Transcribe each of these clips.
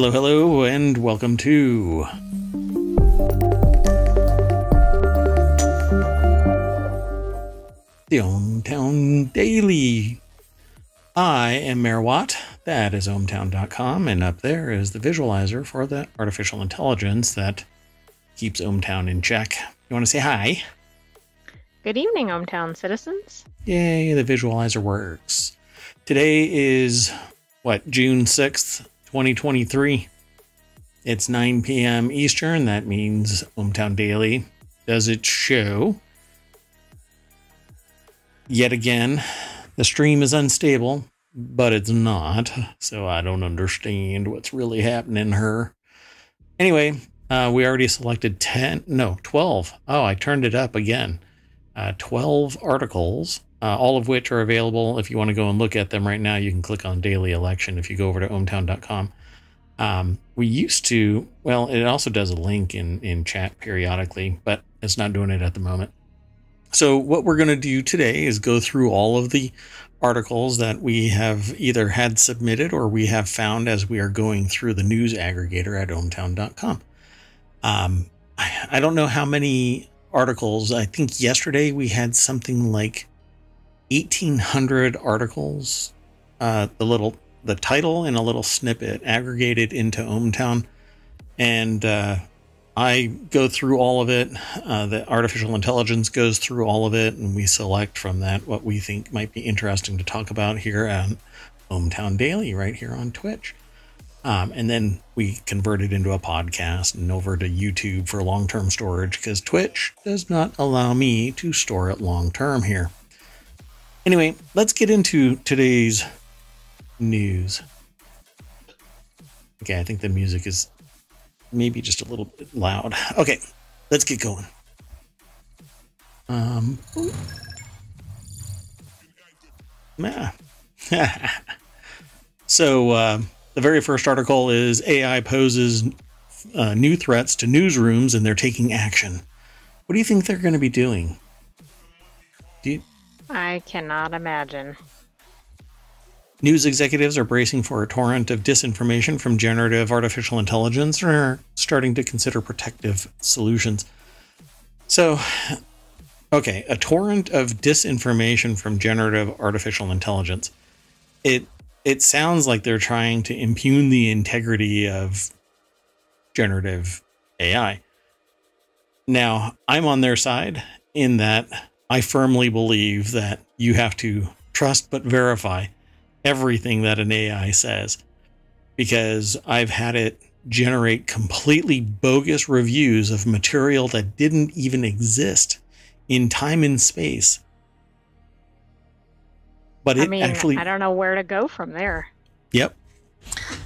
Hello, hello, and welcome to the ohmTown Daily. I am Mayor Watt. That is ohmTown.com, and up there is the visualizer for the artificial intelligence that keeps ohmTown in check. You want to say hi? Good evening, ohmTown citizens. Yay, the visualizer works. Today is what, June 6th, 2023. It's 9 p.m. Eastern. That means ohmTown Daily does its show. Yet again, the stream is unstable, but it's not. So I don't understand what's really happening here. Anyway, uh, we already selected 10, no, 12. Oh, I turned it up again. Uh, 12 articles, uh, all of which are available. If you want to go and look at them right now, you can click on daily election if you go over to ohmtown.com. Um, we used to, well, it also does a link in, in chat periodically, but it's not doing it at the moment. So, what we're going to do today is go through all of the articles that we have either had submitted or we have found as we are going through the news aggregator at ohmtown.com. Um, I, I don't know how many articles. I think yesterday we had something like 1,800 articles. Uh, the little the title and a little snippet aggregated into ohmTown, and uh, I go through all of it. Uh, the artificial intelligence goes through all of it, and we select from that what we think might be interesting to talk about here at ohmTown Daily, right here on Twitch. Um, and then we convert it into a podcast and over to YouTube for long term storage because Twitch does not allow me to store it long term here. Anyway, let's get into today's news. Okay, I think the music is maybe just a little bit loud. Okay, let's get going. Um, yeah. so, uh, the very first article is AI poses uh, new threats to newsrooms and they're taking action. What do you think they're going to be doing? Do you... I cannot imagine. News executives are bracing for a torrent of disinformation from generative artificial intelligence and are starting to consider protective solutions. So, okay, a torrent of disinformation from generative artificial intelligence. It it sounds like they're trying to impugn the integrity of generative AI. Now, I'm on their side in that I firmly believe that you have to trust but verify everything that an AI says because I've had it generate completely bogus reviews of material that didn't even exist in time and space but it I mean, actually I don't know where to go from there. Yep.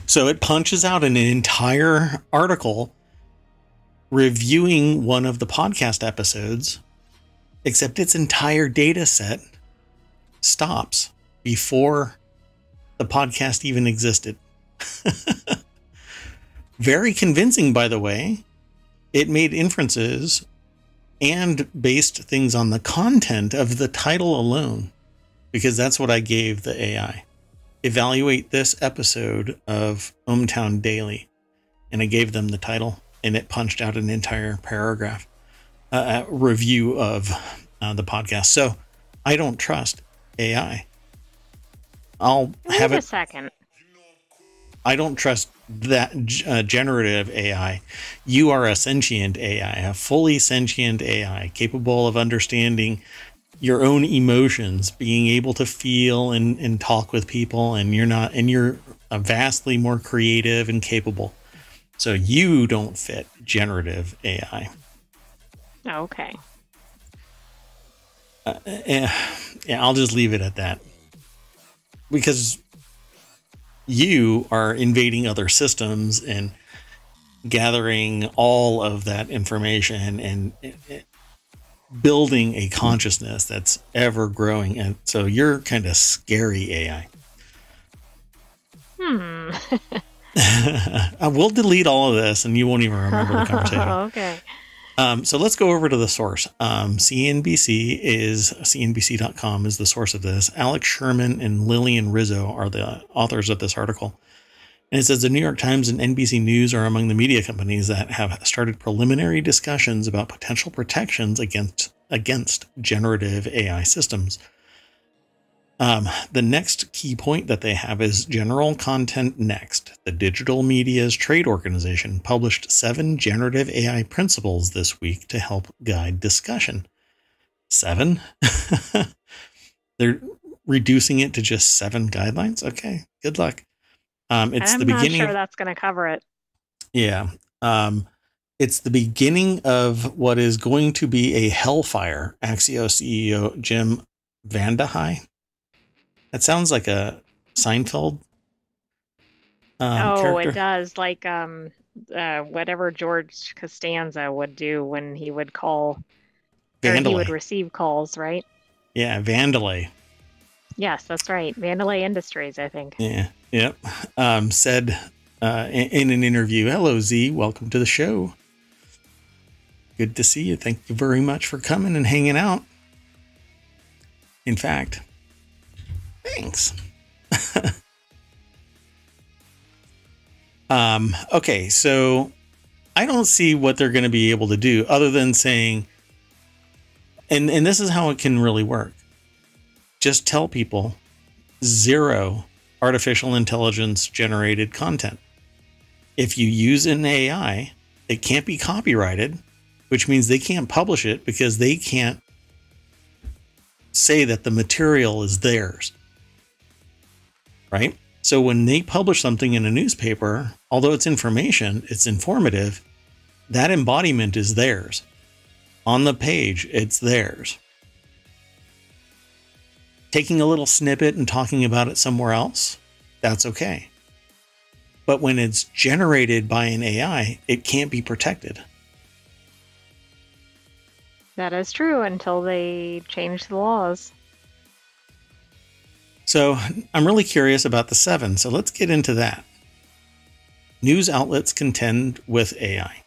So it punches out an entire article reviewing one of the podcast episodes, except its entire data set stops before the podcast even existed. Very convincing, by the way. It made inferences and based things on the content of the title alone because that's what I gave the AI. Evaluate this episode of ohmTown Daily. And I gave them the title, and it punched out an entire paragraph uh, review of uh, the podcast. So I don't trust AI. I'll Wait have a it. second. I don't trust that uh, generative AI. You are a sentient AI, a fully sentient AI capable of understanding your own emotions, being able to feel and, and talk with people, and you're not, and you're vastly more creative and capable. So you don't fit generative AI. Okay. Uh, yeah, yeah, I'll just leave it at that. Because you are invading other systems and gathering all of that information and building a consciousness that's ever growing. And so you're kind of scary AI. Hmm. we'll delete all of this and you won't even remember the conversation. okay. Um, so let's go over to the source. Um, CNBC is CNBC.com is the source of this. Alex Sherman and Lillian Rizzo are the authors of this article. And it says the New York Times and NBC News are among the media companies that have started preliminary discussions about potential protections against against generative AI systems. Um, the next key point that they have is General Content Next. The Digital Media's Trade Organization published seven generative AI principles this week to help guide discussion. Seven? They're reducing it to just seven guidelines? Okay, good luck. Um, it's I'm the beginning. I'm sure that's going to cover it. Yeah. Um, it's the beginning of what is going to be a hellfire. Axios CEO Jim VandeHei that sounds like a Seinfeld. Um, oh, character. it does. Like um, uh, whatever George Costanza would do when he would call, or he would receive calls, right? Yeah, Vandelay. Yes, that's right. Vandelay Industries, I think. Yeah. Yep. Um, said uh, in, in an interview, "Hello, Z. Welcome to the show. Good to see you. Thank you very much for coming and hanging out. In fact, Thanks. um, okay, so I don't see what they're going to be able to do other than saying, and, and this is how it can really work. Just tell people zero artificial intelligence generated content. If you use an AI, it can't be copyrighted, which means they can't publish it because they can't say that the material is theirs right? So when they publish something in a newspaper, although it's information, it's informative, that embodiment is theirs. On the page, it's theirs. Taking a little snippet and talking about it somewhere else, that's okay. But when it's generated by an AI, it can't be protected. That is true until they change the laws. So I'm really curious about the seven. So let's get into that. News outlets contend with AI.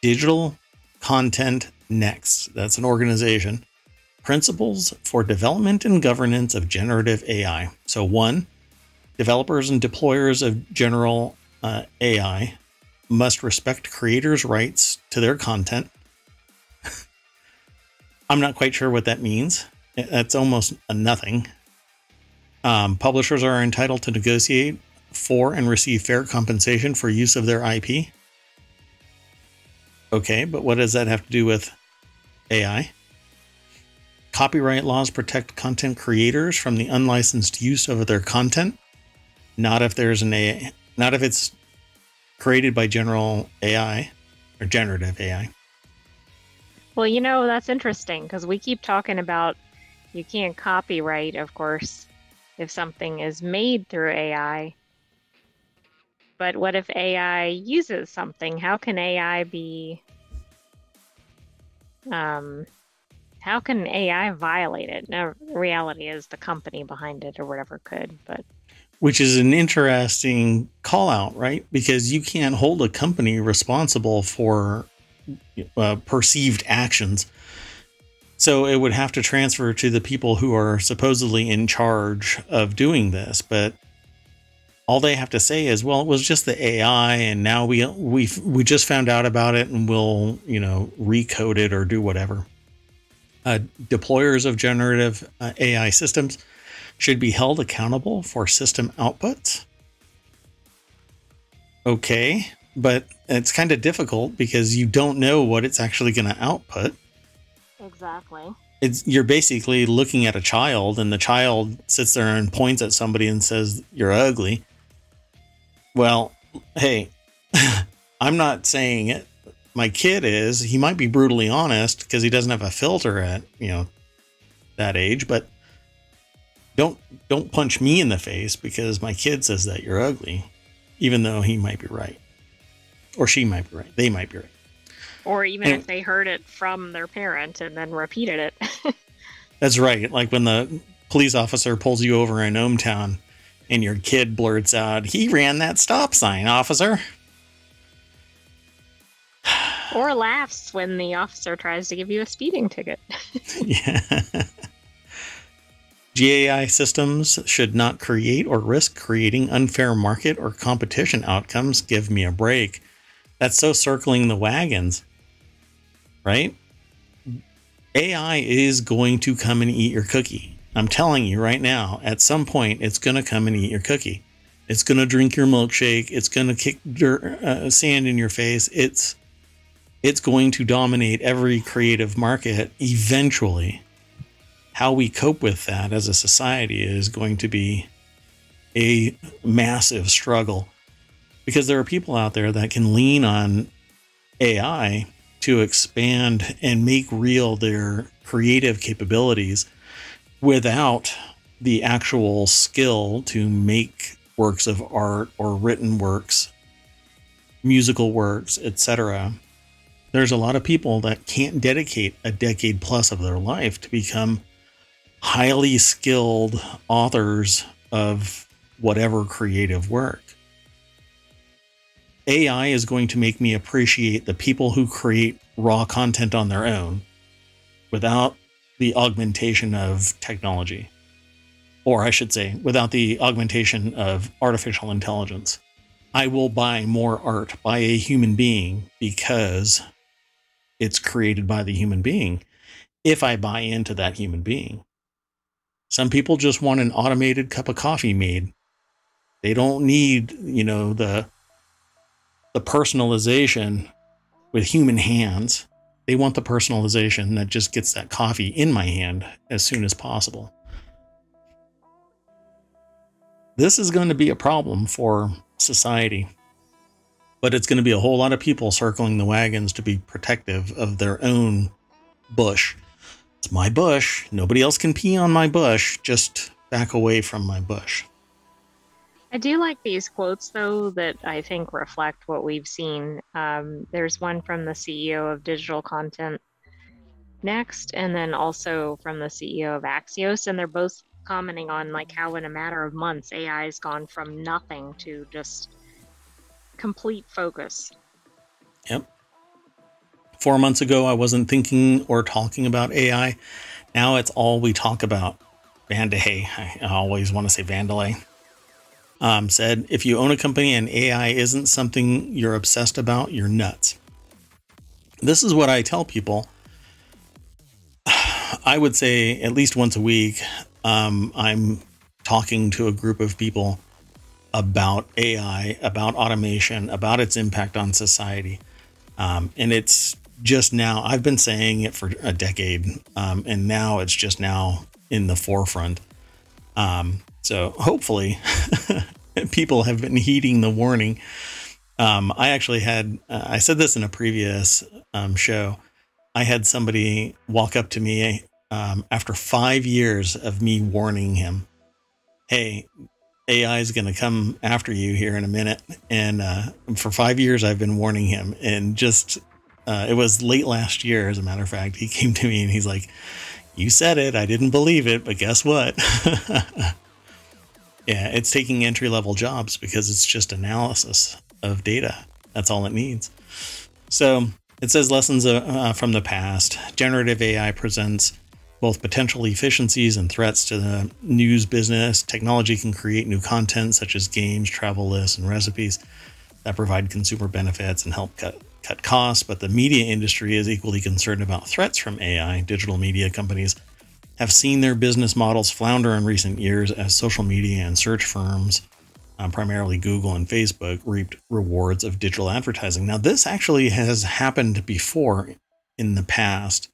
Digital Content Next, that's an organization. Principles for Development and Governance of Generative AI. So, one, developers and deployers of general uh, AI must respect creators' rights to their content. I'm not quite sure what that means. That's almost a nothing. Um, publishers are entitled to negotiate for and receive fair compensation for use of their IP. Okay, but what does that have to do with AI? Copyright laws protect content creators from the unlicensed use of their content. Not if there's an AI, not if it's created by general AI or generative AI. Well, you know, that's interesting because we keep talking about you can't copyright, of course, if something is made through AI. But what if AI uses something? How can AI be um, how can AI violate it? Now, reality is the company behind it or whatever could, but which is an interesting call out, right? Because you can't hold a company responsible for uh, perceived actions. So it would have to transfer to the people who are supposedly in charge of doing this, but all they have to say is, "Well, it was just the AI, and now we we we just found out about it, and we'll you know recode it or do whatever." Uh, deployers of generative uh, AI systems should be held accountable for system outputs. Okay, but it's kind of difficult because you don't know what it's actually going to output. Exactly. It's you're basically looking at a child and the child sits there and points at somebody and says you're ugly. Well, hey, I'm not saying it. My kid is. He might be brutally honest because he doesn't have a filter at, you know, that age, but don't don't punch me in the face because my kid says that you're ugly, even though he might be right. Or she might be right. They might be right. Or even and, if they heard it from their parent and then repeated it. that's right. Like when the police officer pulls you over in ohmTown and your kid blurts out, he ran that stop sign, officer. or laughs when the officer tries to give you a speeding ticket. yeah. GAI systems should not create or risk creating unfair market or competition outcomes. Give me a break. That's so circling the wagons, right? AI is going to come and eat your cookie. I'm telling you right now, at some point, it's going to come and eat your cookie. It's going to drink your milkshake. It's going to kick dirt, uh, sand in your face. It's it's going to dominate every creative market eventually. How we cope with that as a society is going to be a massive struggle because there are people out there that can lean on AI to expand and make real their creative capabilities without the actual skill to make works of art or written works, musical works, etc. There's a lot of people that can't dedicate a decade plus of their life to become highly skilled authors of whatever creative work. AI is going to make me appreciate the people who create raw content on their own without the augmentation of technology. Or I should say, without the augmentation of artificial intelligence. I will buy more art by a human being because it's created by the human being if I buy into that human being. Some people just want an automated cup of coffee made. They don't need, you know, the the personalization with human hands. They want the personalization that just gets that coffee in my hand as soon as possible. This is going to be a problem for society, but it's going to be a whole lot of people circling the wagons to be protective of their own bush. It's my bush. Nobody else can pee on my bush. Just back away from my bush. I do like these quotes, though, that I think reflect what we've seen. Um, there's one from the CEO of Digital Content Next, and then also from the CEO of Axios, and they're both commenting on like how in a matter of months AI has gone from nothing to just complete focus. Yep. Four months ago, I wasn't thinking or talking about AI. Now it's all we talk about. VandeHei. I always want to say Vandalay um, said, if you own a company and AI isn't something you're obsessed about, you're nuts. This is what I tell people. I would say at least once a week, um, I'm talking to a group of people about AI, about automation, about its impact on society. Um, and it's just now, I've been saying it for a decade, um, and now it's just now in the forefront. Um, so hopefully, people have been heeding the warning. Um, I actually had, uh, I said this in a previous um, show. I had somebody walk up to me um, after five years of me warning him, hey, AI is going to come after you here in a minute. And uh, for five years, I've been warning him. And just, uh, it was late last year, as a matter of fact, he came to me and he's like, You said it. I didn't believe it, but guess what? Yeah, it's taking entry level jobs because it's just analysis of data. That's all it needs. So it says lessons uh, uh, from the past. Generative AI presents both potential efficiencies and threats to the news business. Technology can create new content such as games, travel lists, and recipes that provide consumer benefits and help cut cut costs. But the media industry is equally concerned about threats from AI. Digital media companies have seen their business models flounder in recent years as social media and search firms, um, primarily Google and Facebook, reaped rewards of digital advertising. Now, this actually has happened before in the past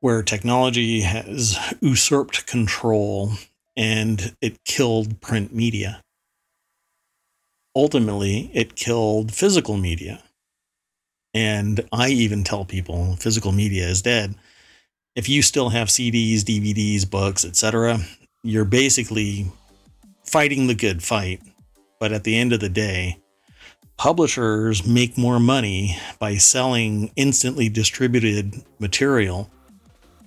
where technology has usurped control and it killed print media. Ultimately, it killed physical media. And I even tell people physical media is dead if you still have CDs, DVDs, books, etc., you're basically fighting the good fight. But at the end of the day, publishers make more money by selling instantly distributed material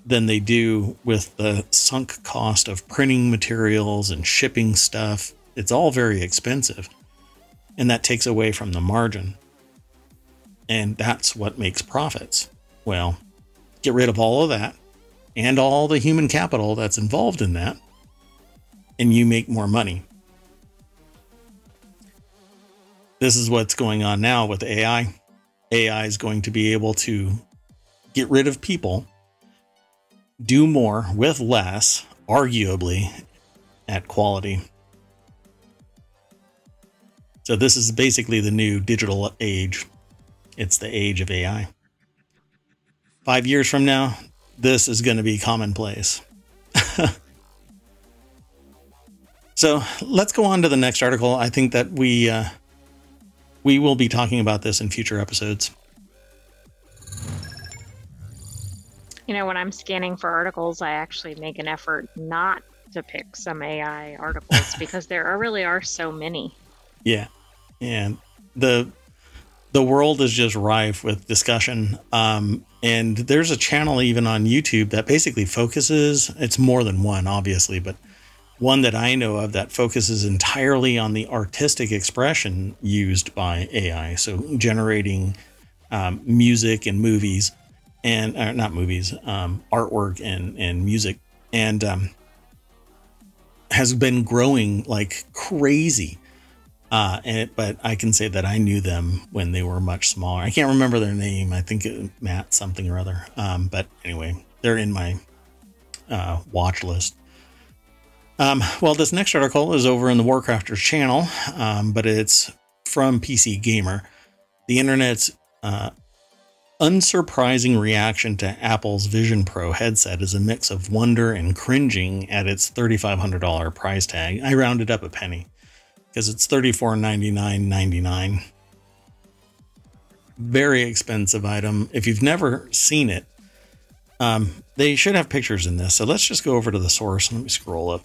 than they do with the sunk cost of printing materials and shipping stuff. It's all very expensive. And that takes away from the margin. And that's what makes profits. Well, get rid of all of that and all the human capital that's involved in that, and you make more money. This is what's going on now with AI. AI is going to be able to get rid of people, do more with less, arguably at quality. So, this is basically the new digital age. It's the age of AI. Five years from now, this is going to be commonplace. so, let's go on to the next article. I think that we uh, we will be talking about this in future episodes. You know, when I'm scanning for articles, I actually make an effort not to pick some AI articles because there are really are so many. Yeah. And the the world is just rife with discussion. Um, and there's a channel even on YouTube that basically focuses, it's more than one, obviously, but one that I know of that focuses entirely on the artistic expression used by AI. So generating um, music and movies and uh, not movies, um, artwork and, and music. And um, has been growing like crazy. Uh, and, but I can say that I knew them when they were much smaller. I can't remember their name. I think it, Matt something or other. Um, but anyway, they're in my uh, watch list. Um, well, this next article is over in the Warcrafters channel, um, but it's from PC Gamer. The internet's uh, unsurprising reaction to Apple's Vision Pro headset is a mix of wonder and cringing at its $3,500 price tag. I rounded up a penny because it's $34.99.99. Very expensive item. If you've never seen it, um, they should have pictures in this. So let's just go over to the source. Let me scroll up.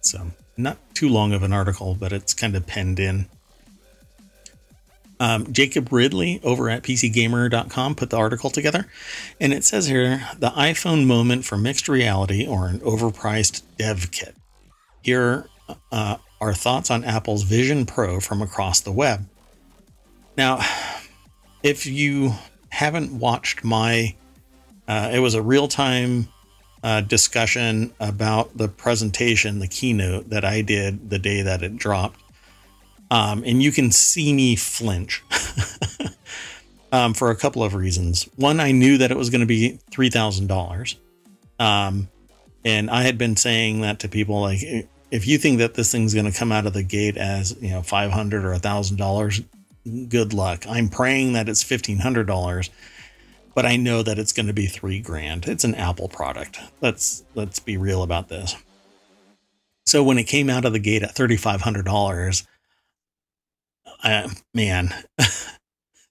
So, not too long of an article, but it's kind of penned in. Um, Jacob Ridley over at PCGamer.com put the article together. And it says here the iPhone moment for mixed reality or an overpriced dev kit. Here uh, are thoughts on Apple's Vision Pro from across the web. Now, if you haven't watched my, uh, it was a real time uh, discussion about the presentation, the keynote that I did the day that it dropped. Um, and you can see me flinch um, for a couple of reasons. One, I knew that it was going to be $3,000. Um, and I had been saying that to people like, if you think that this thing's going to come out of the gate as, you know, 500 or a $1,000, good luck. I'm praying that it's $1,500 but I know that it's going to be three grand. It's an Apple product. Let's let's be real about this. So when it came out of the gate at thirty five hundred dollars, uh, man,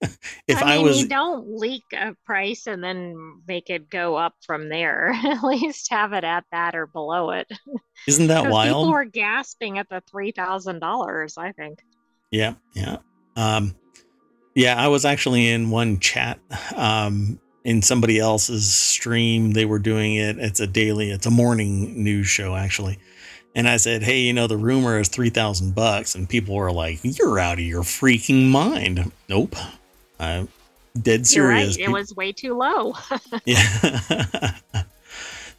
if I, mean, I was you don't leak a price and then make it go up from there. at least have it at that or below it. Isn't that wild? People were gasping at the three thousand dollars. I think. Yeah, yeah. Um, yeah, I was actually in one chat um, in somebody else's stream. They were doing it. It's a daily, it's a morning news show actually. And I said, "Hey, you know, the rumor is three thousand bucks," and people were like, "You're out of your freaking mind." Nope, I'm dead serious. Right. It was way too low. yeah.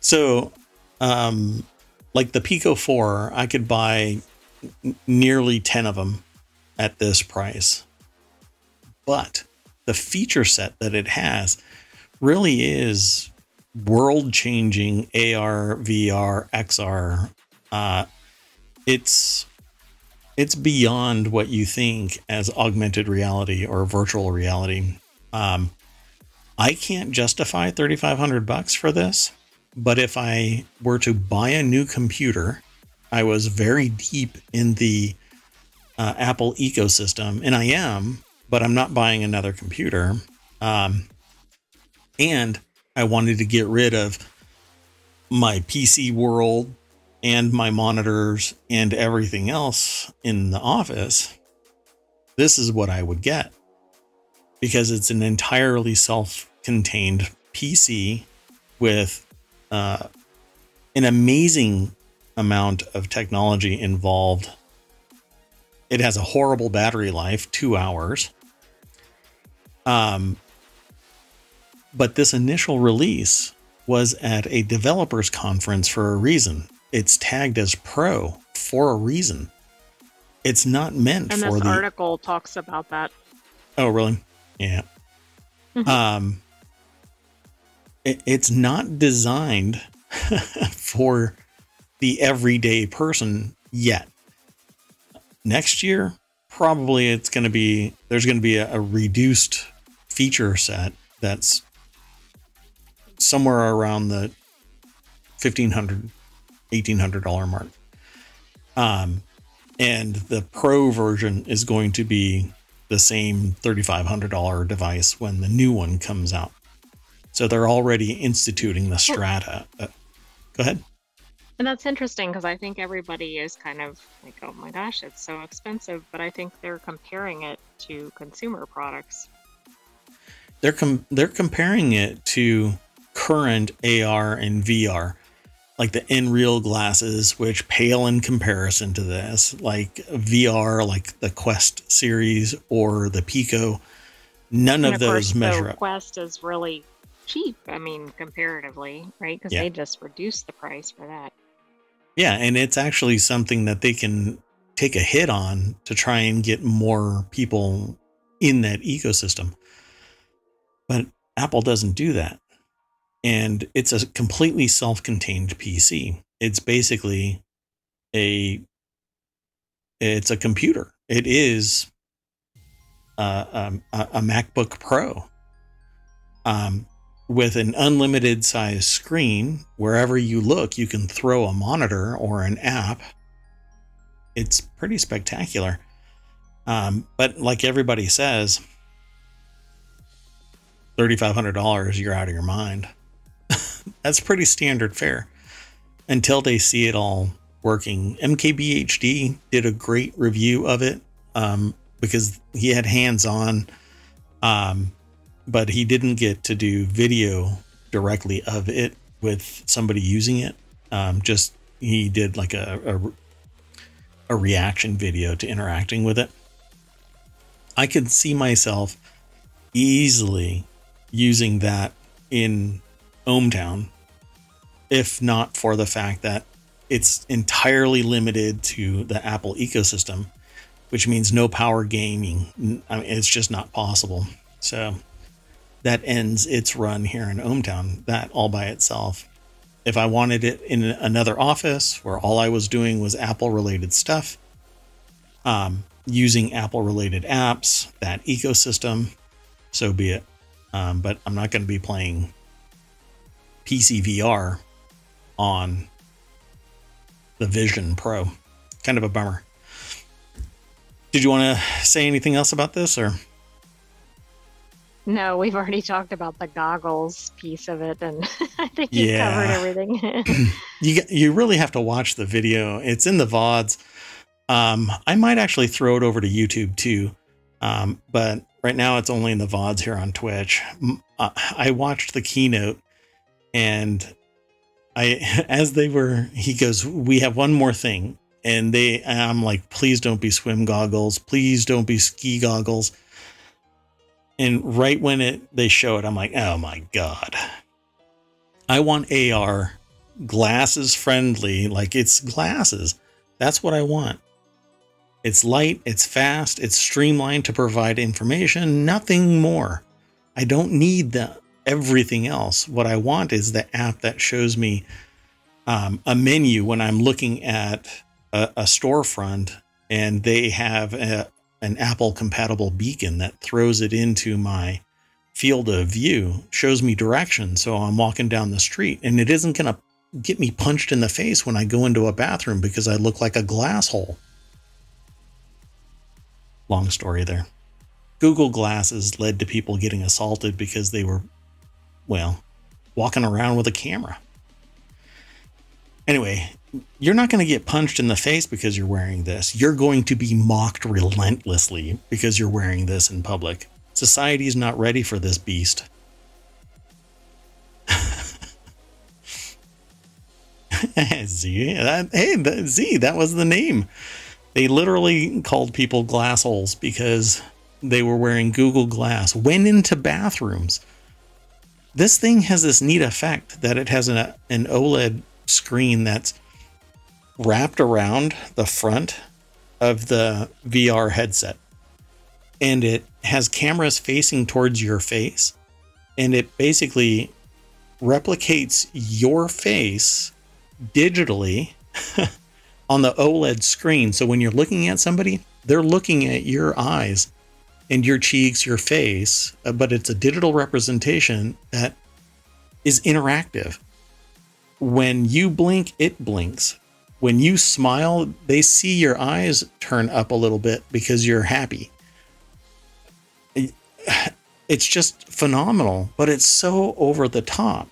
so, um, like the Pico Four, I could buy n- nearly ten of them at this price but the feature set that it has really is world changing AR, VR, XR. Uh, it's it's beyond what you think as augmented reality or virtual reality. Um, I can't justify 3500 bucks for this, but if I were to buy a new computer, I was very deep in the uh, Apple ecosystem, and I am but I'm not buying another computer. Um, and I wanted to get rid of my PC world and my monitors and everything else in the office. This is what I would get because it's an entirely self contained PC with uh, an amazing amount of technology involved. It has a horrible battery life, two hours. Um, but this initial release was at a developers conference for a reason. It's tagged as pro for a reason. It's not meant And for this the article talks about that. Oh, really? Yeah. Mhm. Um, it, it's not designed for the everyday person yet. Next year, probably it's going to be there's going to be a, a reduced feature set that's somewhere around the 1500 1800 dollar mark um and the pro version is going to be the same $3500 device when the new one comes out so they're already instituting the strata uh, go ahead And that's interesting because I think everybody is kind of like, oh my gosh, it's so expensive. But I think they're comparing it to consumer products. they're com- they're comparing it to current AR and VR, like the Nreal glasses, which pale in comparison to this. Like VR, like the Quest series or the Pico, none And of of course, those measure up. Quest is really cheap. I mean, comparatively, right? Because Yeah. they just reduced the price for that. Yeah, and it's actually something that they can take a hit on to try and get more people in that ecosystem. But Apple doesn't do that. And it's a completely self-contained PC. It's basically a it's a computer. It is uh, um, a, a MacBook Pro. Um, with an unlimited size screen, wherever you look, you can throw a monitor or an app. It's pretty spectacular. Um, but like everybody says, $3,500, you're out of your mind. That's pretty standard fare until they see it all working. MKBHD did a great review of it um, because he had hands on. Um, but he didn't get to do video directly of it with somebody using it. Um, just he did like a, a a reaction video to interacting with it. I could see myself easily using that in ohmTown, if not for the fact that it's entirely limited to the Apple ecosystem, which means no power gaming. I mean, it's just not possible. So that ends its run here in ohmTown, that all by itself. If I wanted it in another office where all I was doing was Apple related stuff, um, using Apple related apps, that ecosystem, so be it. Um, but I'm not going to be playing PC VR on the Vision Pro. Kind of a bummer. Did you want to say anything else about this or? No, we've already talked about the goggles piece of it, and I think you've Yeah. covered everything. you you really have to watch the video. It's in the vods. Um, I might actually throw it over to YouTube too, um, but right now it's only in the vods here on Twitch. Uh, I watched the keynote, and I as they were, he goes, "We have one more thing," and they, and I'm like, "Please don't be swim goggles. Please don't be ski goggles." And right when it they show it, I'm like, "Oh my god." I want AR glasses friendly, like it's glasses. That's what I want. It's light, it's fast, it's streamlined to provide information, nothing more. I don't need the everything else. What I want is the app that shows me um, a menu when I'm looking at a, a storefront and they have a, an Apple compatible beacon that throws it into my field of view, shows me direction. So I'm walking down the street and it isn't going to get me punched in the face when I go into a bathroom because I look like a glass hole. Long story there. Google Glasses led to people getting assaulted because they were, well, walking around with a camera. Anyway, you're not going to get punched in the face because you're wearing this. You're going to be mocked relentlessly because you're wearing this in public. Society's not ready for this beast. Z, that, hey, Z, that was the name. They literally called people glassholes because they were wearing Google Glass. Went into bathrooms. This thing has this neat effect that it has an, an OLED screen that's wrapped around the front of the VR headset. And it has cameras facing towards your face. And it basically replicates your face digitally on the OLED screen. So when you're looking at somebody, they're looking at your eyes and your cheeks, your face, uh, but it's a digital representation that is interactive. When you blink, it blinks. When you smile, they see your eyes turn up a little bit because you're happy. It's just phenomenal, but it's so over the top.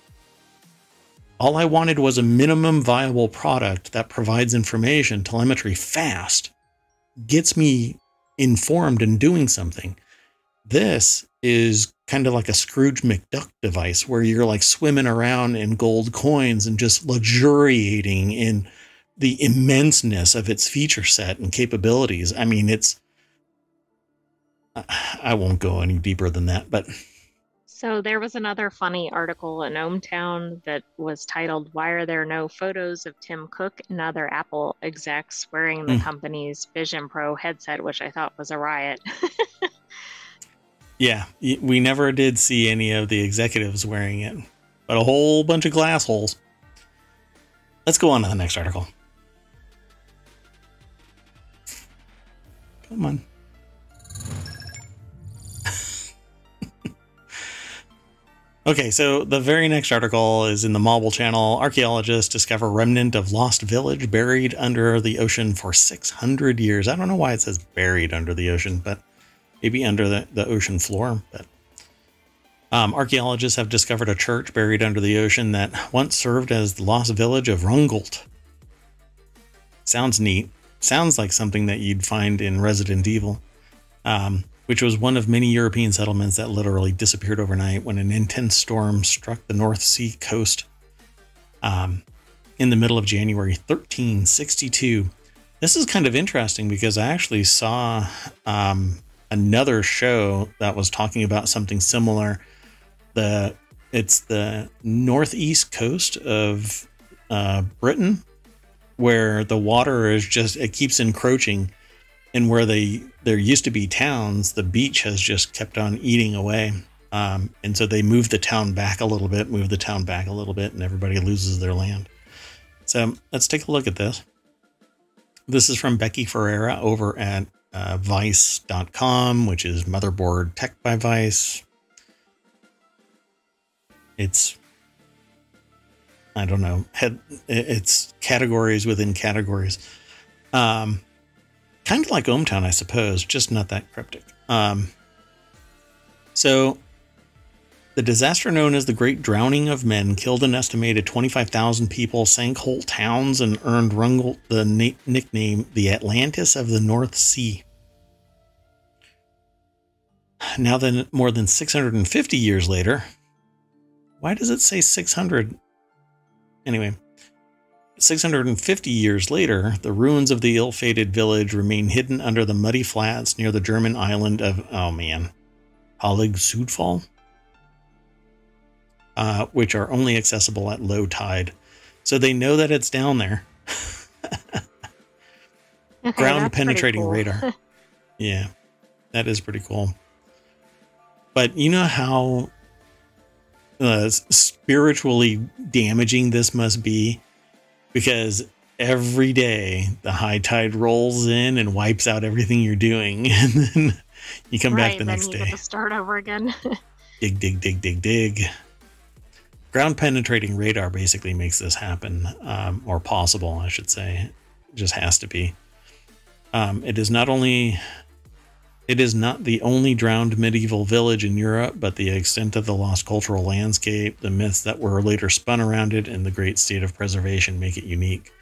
All I wanted was a minimum viable product that provides information, telemetry fast, gets me informed and doing something. This is kind of like a Scrooge McDuck device where you're like swimming around in gold coins and just luxuriating in the immenseness of its feature set and capabilities. I mean, it's I won't go any deeper than that, but So there was another funny article in ohmTown that was titled "Why Are There No Photos of Tim Cook and Other Apple Execs Wearing the Mm. Company's Vision Pro Headset," which I thought was a riot. yeah, we never did see any of the executives wearing it, but a whole bunch of glass holes. Let's go on to the next article. Come on. Okay, so the very next article is in the Mobble Channel. Archaeologists discover remnant of lost village buried under the ocean for 600 years. I don't know why it says buried under the ocean, but maybe under the, the ocean floor. But um, archaeologists have discovered a church buried under the ocean that once served as the lost village of Rungholt. Sounds neat. Sounds like something that you'd find in Resident Evil. Um, which was one of many European settlements that literally disappeared overnight when an intense storm struck the North Sea coast um, in the middle of January 1362. This is kind of interesting because I actually saw um, another show that was talking about something similar. The it's the northeast coast of uh, Britain where the water is just it keeps encroaching and where they there used to be towns, the beach has just kept on eating away. Um, and so they move the town back a little bit, move the town back a little bit, and everybody loses their land. So let's take a look at this. This is from Becky Ferreira over at uh, Vice.com, which is Motherboard Tech by Vice. It's I don't know, head, it's categories within categories. Um, kind of like ohmTown, I suppose, just not that cryptic. Um, so, the disaster known as the Great Drowning of Men killed an estimated 25,000 people, sank whole towns, and earned Rungholt the na- nickname the Atlantis of the North Sea. Now, then, more than 650 years later, why does it say 600? Anyway, 650 years later, the ruins of the ill fated village remain hidden under the muddy flats near the German island of, oh man, Hallig Südfall, uh, which are only accessible at low tide. So they know that it's down there. Okay, Ground penetrating cool. radar. yeah, that is pretty cool. But you know how uh, spiritually damaging this must be? Because every day the high tide rolls in and wipes out everything you're doing. And then you come right, back the next day. to start over again. dig, dig, dig, dig, dig. Ground penetrating radar basically makes this happen, um, or possible, I should say. It just has to be. Um, it is not only. It is not the only drowned medieval village in Europe, but the extent of the lost cultural landscape, the myths that were later spun around it, and the great state of preservation make it unique.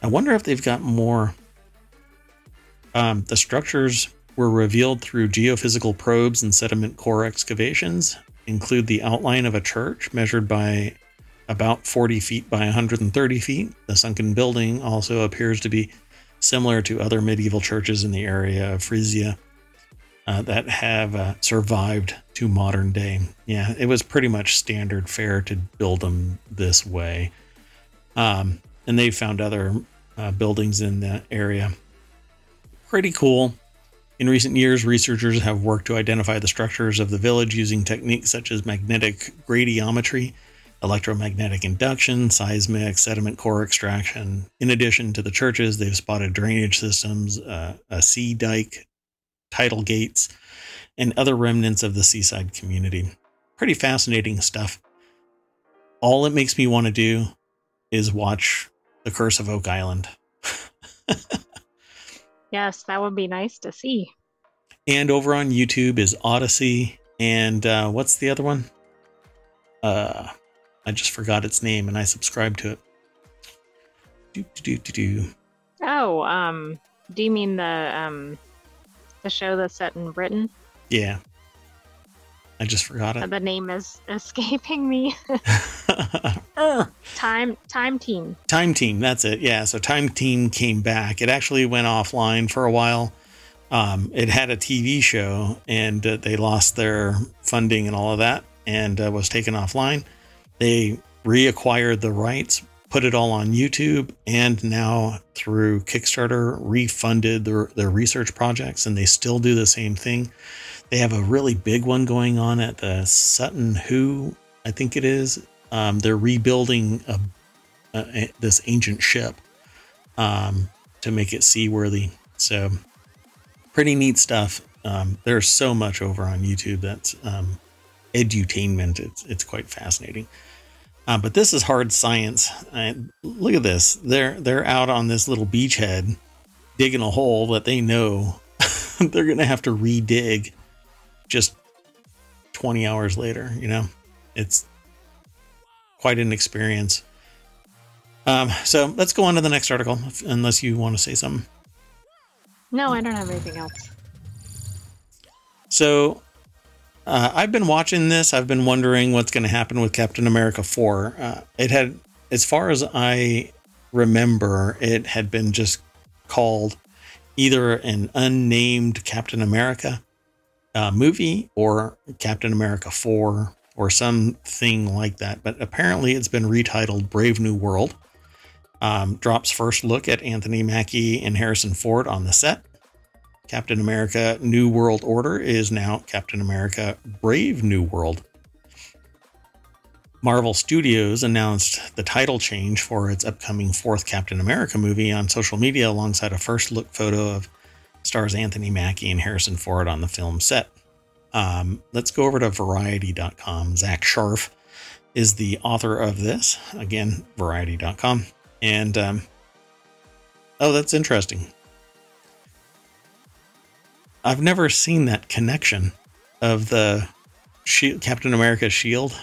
I wonder if they've got more. Um, the structures were revealed through geophysical probes and sediment core excavations, include the outline of a church measured by about 40 feet by 130 feet. The sunken building also appears to be similar to other medieval churches in the area of Frisia uh, that have uh, survived to modern day. Yeah, it was pretty much standard fare to build them this way. Um, and they found other uh, buildings in the area. Pretty cool. In recent years, researchers have worked to identify the structures of the village using techniques such as magnetic gradiometry, electromagnetic induction, seismic, sediment core extraction. In addition to the churches, they've spotted drainage systems, uh, a sea dike, tidal gates, and other remnants of the seaside community. Pretty fascinating stuff. All it makes me want to do is watch The Curse of Oak Island. Yes, that would be nice to see. And over on YouTube is Odyssey. And uh, what's the other one? Uh, I just forgot its name and I subscribed to it. Do, do, do, do, do. Oh, um, do you mean the um the show that's set in Britain? Yeah. I just forgot Uh, it. The name is escaping me. Time Time Team. Time Team, that's it. Yeah, so Time Team came back. It actually went offline for a while. Um, it had a TV show and uh, they lost their funding and all of that and uh, was taken offline. They reacquired the rights, put it all on YouTube, and now through Kickstarter refunded their, their research projects and they still do the same thing. They have a really big one going on at the Sutton Hoo, I think it is. Um, they're rebuilding a a- this ancient ship um, to make it seaworthy. So, pretty neat stuff. Um, there's so much over on YouTube that's um, edutainment. It's it's quite fascinating. Uh, but this is hard science. I, look at this. They're they're out on this little beachhead, digging a hole that they know they're gonna have to redig just 20 hours later. You know, it's quite an experience. Um, so let's go on to the next article, if- unless you want to say something. No, I don't have anything else. So uh, I've been watching this. I've been wondering what's going to happen with Captain America 4. Uh, it had, as far as I remember, it had been just called either an unnamed Captain America uh, movie or Captain America 4 or something like that. But apparently it's been retitled Brave New World. Um, drops first look at Anthony Mackie and Harrison Ford on the set. Captain America New World Order is now Captain America Brave New World. Marvel Studios announced the title change for its upcoming fourth Captain America movie on social media alongside a first look photo of stars Anthony Mackie and Harrison Ford on the film set. Um, let's go over to Variety.com. Zack Sharf is the author of this. Again, Variety.com. And, um, oh, that's interesting. I've never seen that connection of the shield, Captain America shield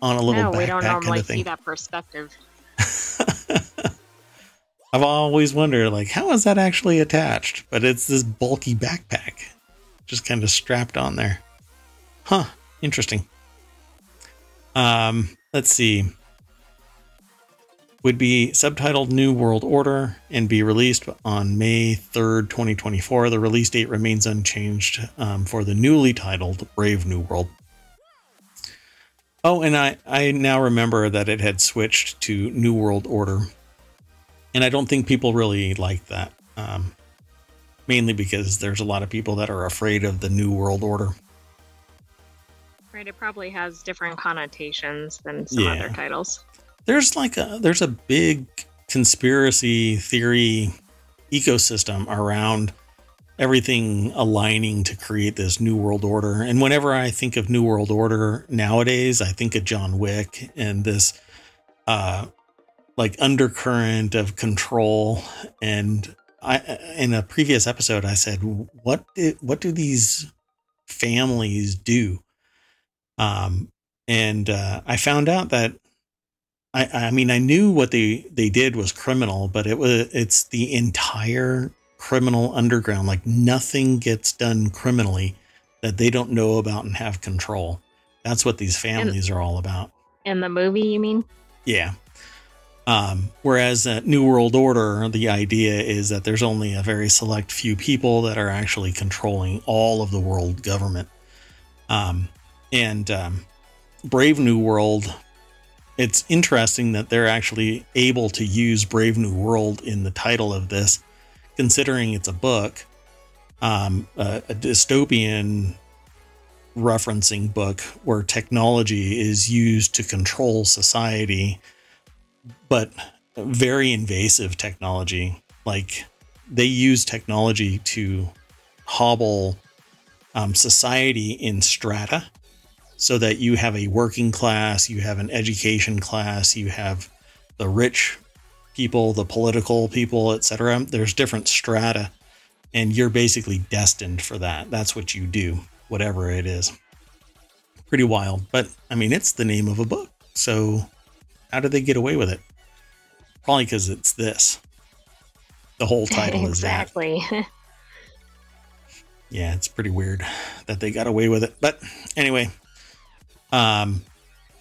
on a little no, backpack we don't kind normally of see thing. that perspective. I've always wondered, like, how is that actually attached? But it's this bulky backpack, just kind of strapped on there. Huh? Interesting. Um, let's see. Would be subtitled New World Order and be released on May 3rd, 2024. The release date remains unchanged um, for the newly titled Brave New World. Oh, and I, I now remember that it had switched to New World Order. And I don't think people really like that. Um, mainly because there's a lot of people that are afraid of the New World Order. Right, it probably has different connotations than some Yeah. other titles. There's like a there's a big conspiracy theory ecosystem around everything aligning to create this new world order. And whenever i think of new world order nowadays i think of john wick and this uh like undercurrent of control. And i in a previous episode i said what did, what do these families do? Um and uh, i found out that I, I mean, I knew what they they did was criminal, but it was it's the entire criminal underground. Like nothing gets done criminally that they don't know about and have control. That's what these families are all about. In the movie, you mean? Yeah. Um, whereas at New World Order, the idea is that there's only a very select few people that are actually controlling all of the world government. Um, and um, Brave New World it's interesting that they're actually able to use Brave New World in the title of this, considering it's a book, um, a, a dystopian referencing book where technology is used to control society, but very invasive technology. Like they use technology to hobble um, society in strata so that you have a working class, you have an education class, you have the rich people, the political people, etc. There's different strata, and you're basically destined for that. That's what you do whatever it is. Pretty wild, but I mean, it's the name of a book. So, how did they get away with it? Probably because it's this. The whole title exactly. is that. yeah, it's pretty weird that they got away with it. But anyway, um,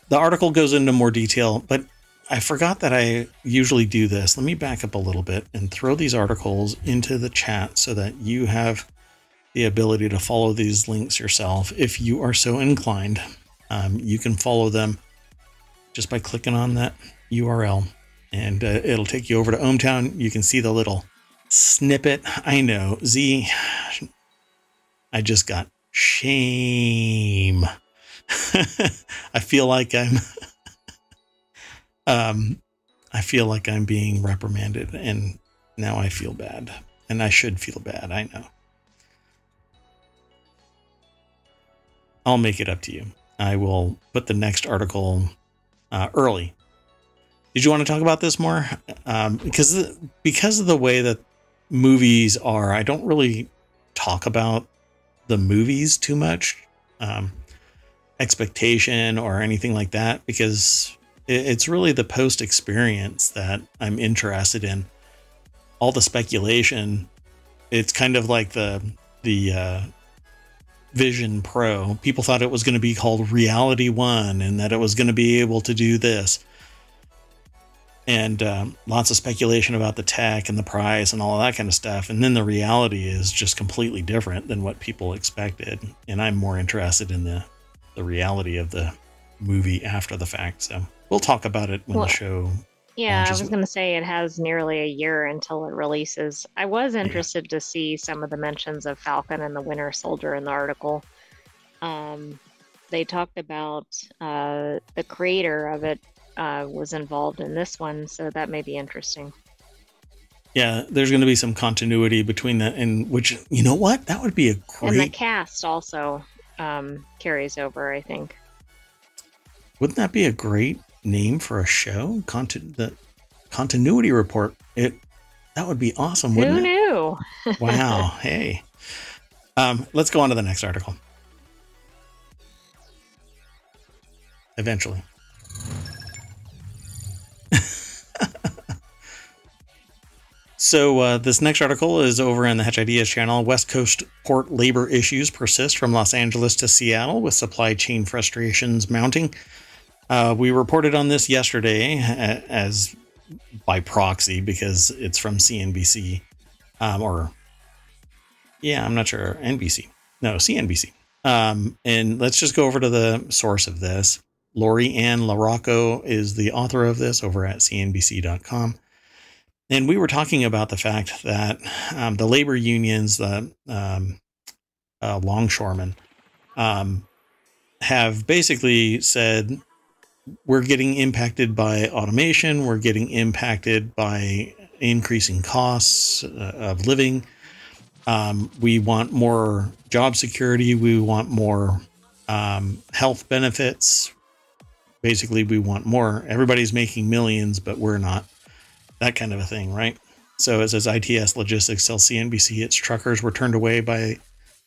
the article goes into more detail, but I forgot that I usually do this. Let me back up a little bit and throw these articles into the chat so that you have the ability to follow these links yourself if you are so inclined. Um, you can follow them just by clicking on that URL and uh, it'll take you over to ohmTown. You can see the little snippet. I know, Z, I just got shame. I feel like I'm um I feel like I'm being reprimanded and now I feel bad. And I should feel bad, I know. I'll make it up to you. I will put the next article uh, early. Did you want to talk about this more? Um, because because of the way that movies are, I don't really talk about the movies too much, um, expectation or anything like that, because it's really the post experience that I'm interested in. All the speculation, it's kind of like the the uh, Vision Pro. People thought it was going to be called Reality One and that it was going to be able to do this. And um, lots of speculation about the tech and the price and all that kind of stuff. And then the reality is just completely different than what people expected. And I'm more interested in the, the reality of the movie after the fact. So we'll talk about it when well, the show yeah, I was going to say it has nearly a year until it releases. I was interested yeah. to see some of the mentions of Falcon and the Winter Soldier in the article. Um, they talked about uh, the creator of it uh, was involved in this one, so that may be interesting. Yeah, there's going to be some continuity between that, and which you know what, that would be a great. And the cast also um, carries over, I think. Wouldn't that be a great name for a show? Conti- the continuity report. It that would be awesome, wouldn't Who it? knew? wow. Hey. Um, let's go on to the next article. Eventually. So uh, this next article is over in the Hatch Ideas channel. West Coast port labor issues persist from Los Angeles to Seattle, with supply chain frustrations mounting. Uh, we reported on this yesterday as by proxy because it's from CNBC um, or yeah, I'm not sure NBC. No, CNBC. Um, and let's just go over to the source of this. Lori Ann LaRocco is the author of this over at CNBC.com. And we were talking about the fact that um, the labor unions, the um, uh, longshoremen, um, have basically said we're getting impacted by automation. We're getting impacted by increasing costs uh, of living. Um, we want more job security. We want more um, health benefits. Basically, we want more. Everybody's making millions, but we're not. That kind of a thing, right? So, it says ITS Logistics tells CNBC, its truckers were turned away by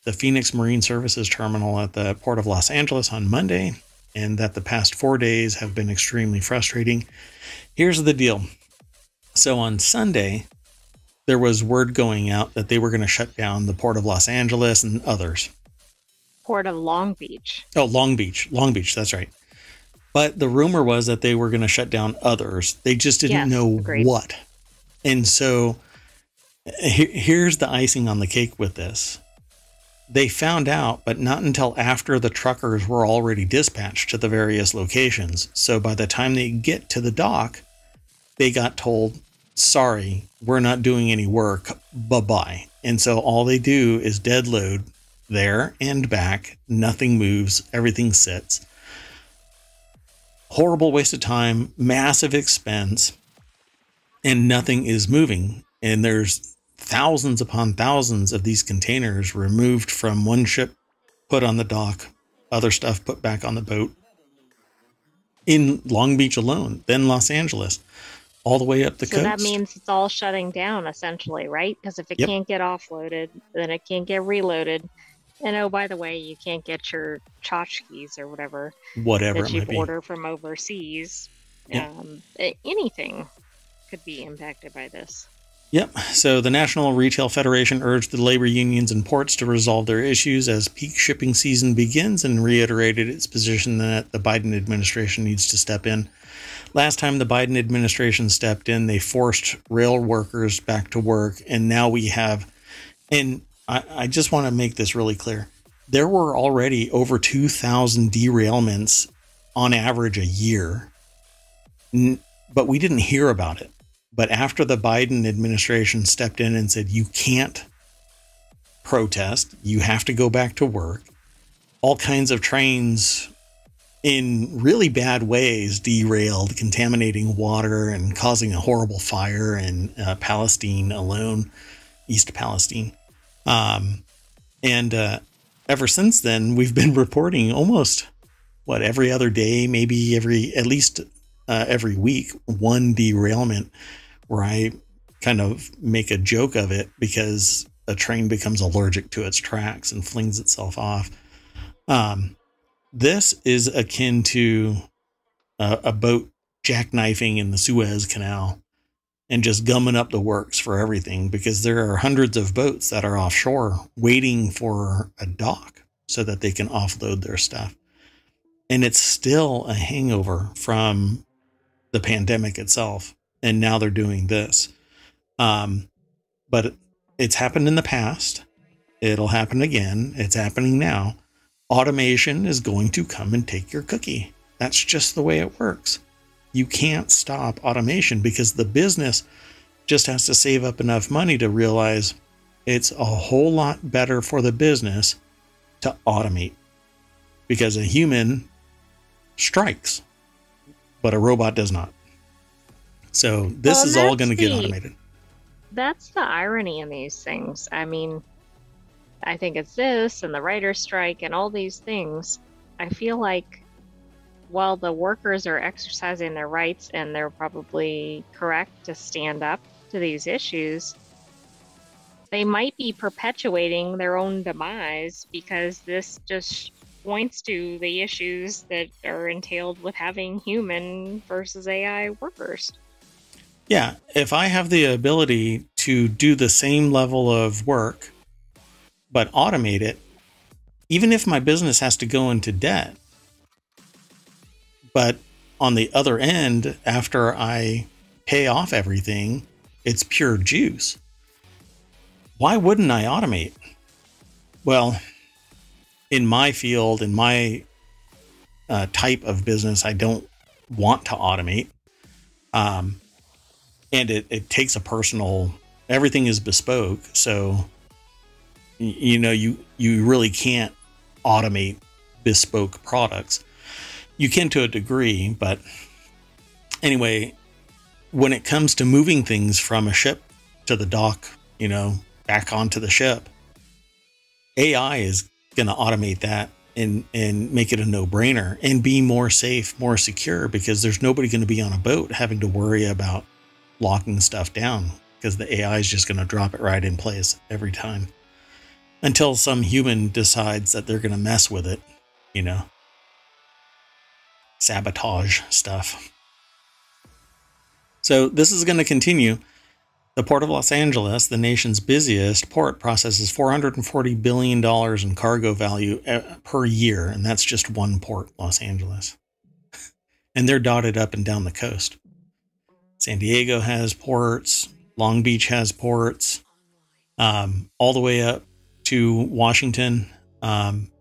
the Phoenix Marine Services Terminal at the Port of Los Angeles on Monday and that the past four days have been extremely frustrating. Here's the deal. So on Sunday, there was word going out that they were going to shut down the Port of Los Angeles and others. Port of Long Beach. Oh, Long Beach. Long Beach, that's right. But the rumor was that they were going to shut down others. They just didn't yes, know agreed. what. And so here's the icing on the cake with this they found out, but not until after the truckers were already dispatched to the various locations. So by the time they get to the dock, they got told, sorry, we're not doing any work. Bye bye. And so all they do is dead load there and back. Nothing moves, everything sits. Horrible waste of time, massive expense, and nothing is moving. And there's thousands upon thousands of these containers removed from one ship, put on the dock, other stuff put back on the boat in Long Beach alone, then Los Angeles, all the way up the so coast. that means it's all shutting down essentially, right? Because if it Yep. can't get offloaded, then it can't get reloaded. And oh, by the way, you can't get your tchotchkes or whatever whatever that it you might be. order from overseas. Yep. Um, anything could be impacted by this. Yep. So the National Retail Federation urged the labor unions and ports to resolve their issues as peak shipping season begins and reiterated its position that the Biden administration needs to step in. Last time the Biden administration stepped in, they forced rail workers back to work. And now we have, and I, I just want to make this really clear there were already over 2,000 derailments on average a year, but we didn't hear about it. But after the Biden administration stepped in and said, you can't protest, you have to go back to work, all kinds of trains in really bad ways derailed, contaminating water and causing a horrible fire in uh, Palestine alone, East Palestine. Um, and uh, ever since then, we've been reporting almost what every other day, maybe every at least uh, every week, one derailment where I kind of make a joke of it because a train becomes allergic to its tracks and flings itself off. Um, this is akin to a, a boat jackknifing in the Suez Canal and just gumming up the works for everything because there are hundreds of boats that are offshore waiting for a dock so that they can offload their stuff. And it's still a hangover from the pandemic itself. And now they're doing this. Um, but it's happened in the past. It'll happen again. It's happening now. Automation is going to come and take your cookie. That's just the way it works. You can't stop automation because the business just has to save up enough money to realize it's a whole lot better for the business to automate because a human strikes, but a robot does not. So this Well, is all going to get automated. That's the irony in these things. I mean, I think it's this and the writer's strike and all these things. I feel like while the workers are exercising their rights and they're probably correct to stand up to these issues, they might be perpetuating their own demise because this just points to the issues that are entailed with having human versus AI workers. Yeah, if I have the ability to do the same level of work, but automate it, even if my business has to go into debt, but on the other end, after I pay off everything, it's pure juice. Why wouldn't I automate? Well, in my field, in my uh, type of business, I don't want to automate. Um, and it, it takes a personal everything is bespoke so you know you you really can't automate bespoke products you can to a degree but anyway when it comes to moving things from a ship to the dock you know back onto the ship ai is going to automate that and and make it a no-brainer and be more safe more secure because there's nobody going to be on a boat having to worry about locking stuff down because the AI is just going to drop it right in place every time until some human decides that they're going to mess with it, you know, sabotage stuff. So this is going to continue. The Port of Los Angeles, the nation's busiest port, processes $440 billion in cargo value uh, per year, and that's just one port, Los Angeles. And they're dotted up and down the coast. San Diego has ports, Long Beach has ports, um, all the way up to Washington, um,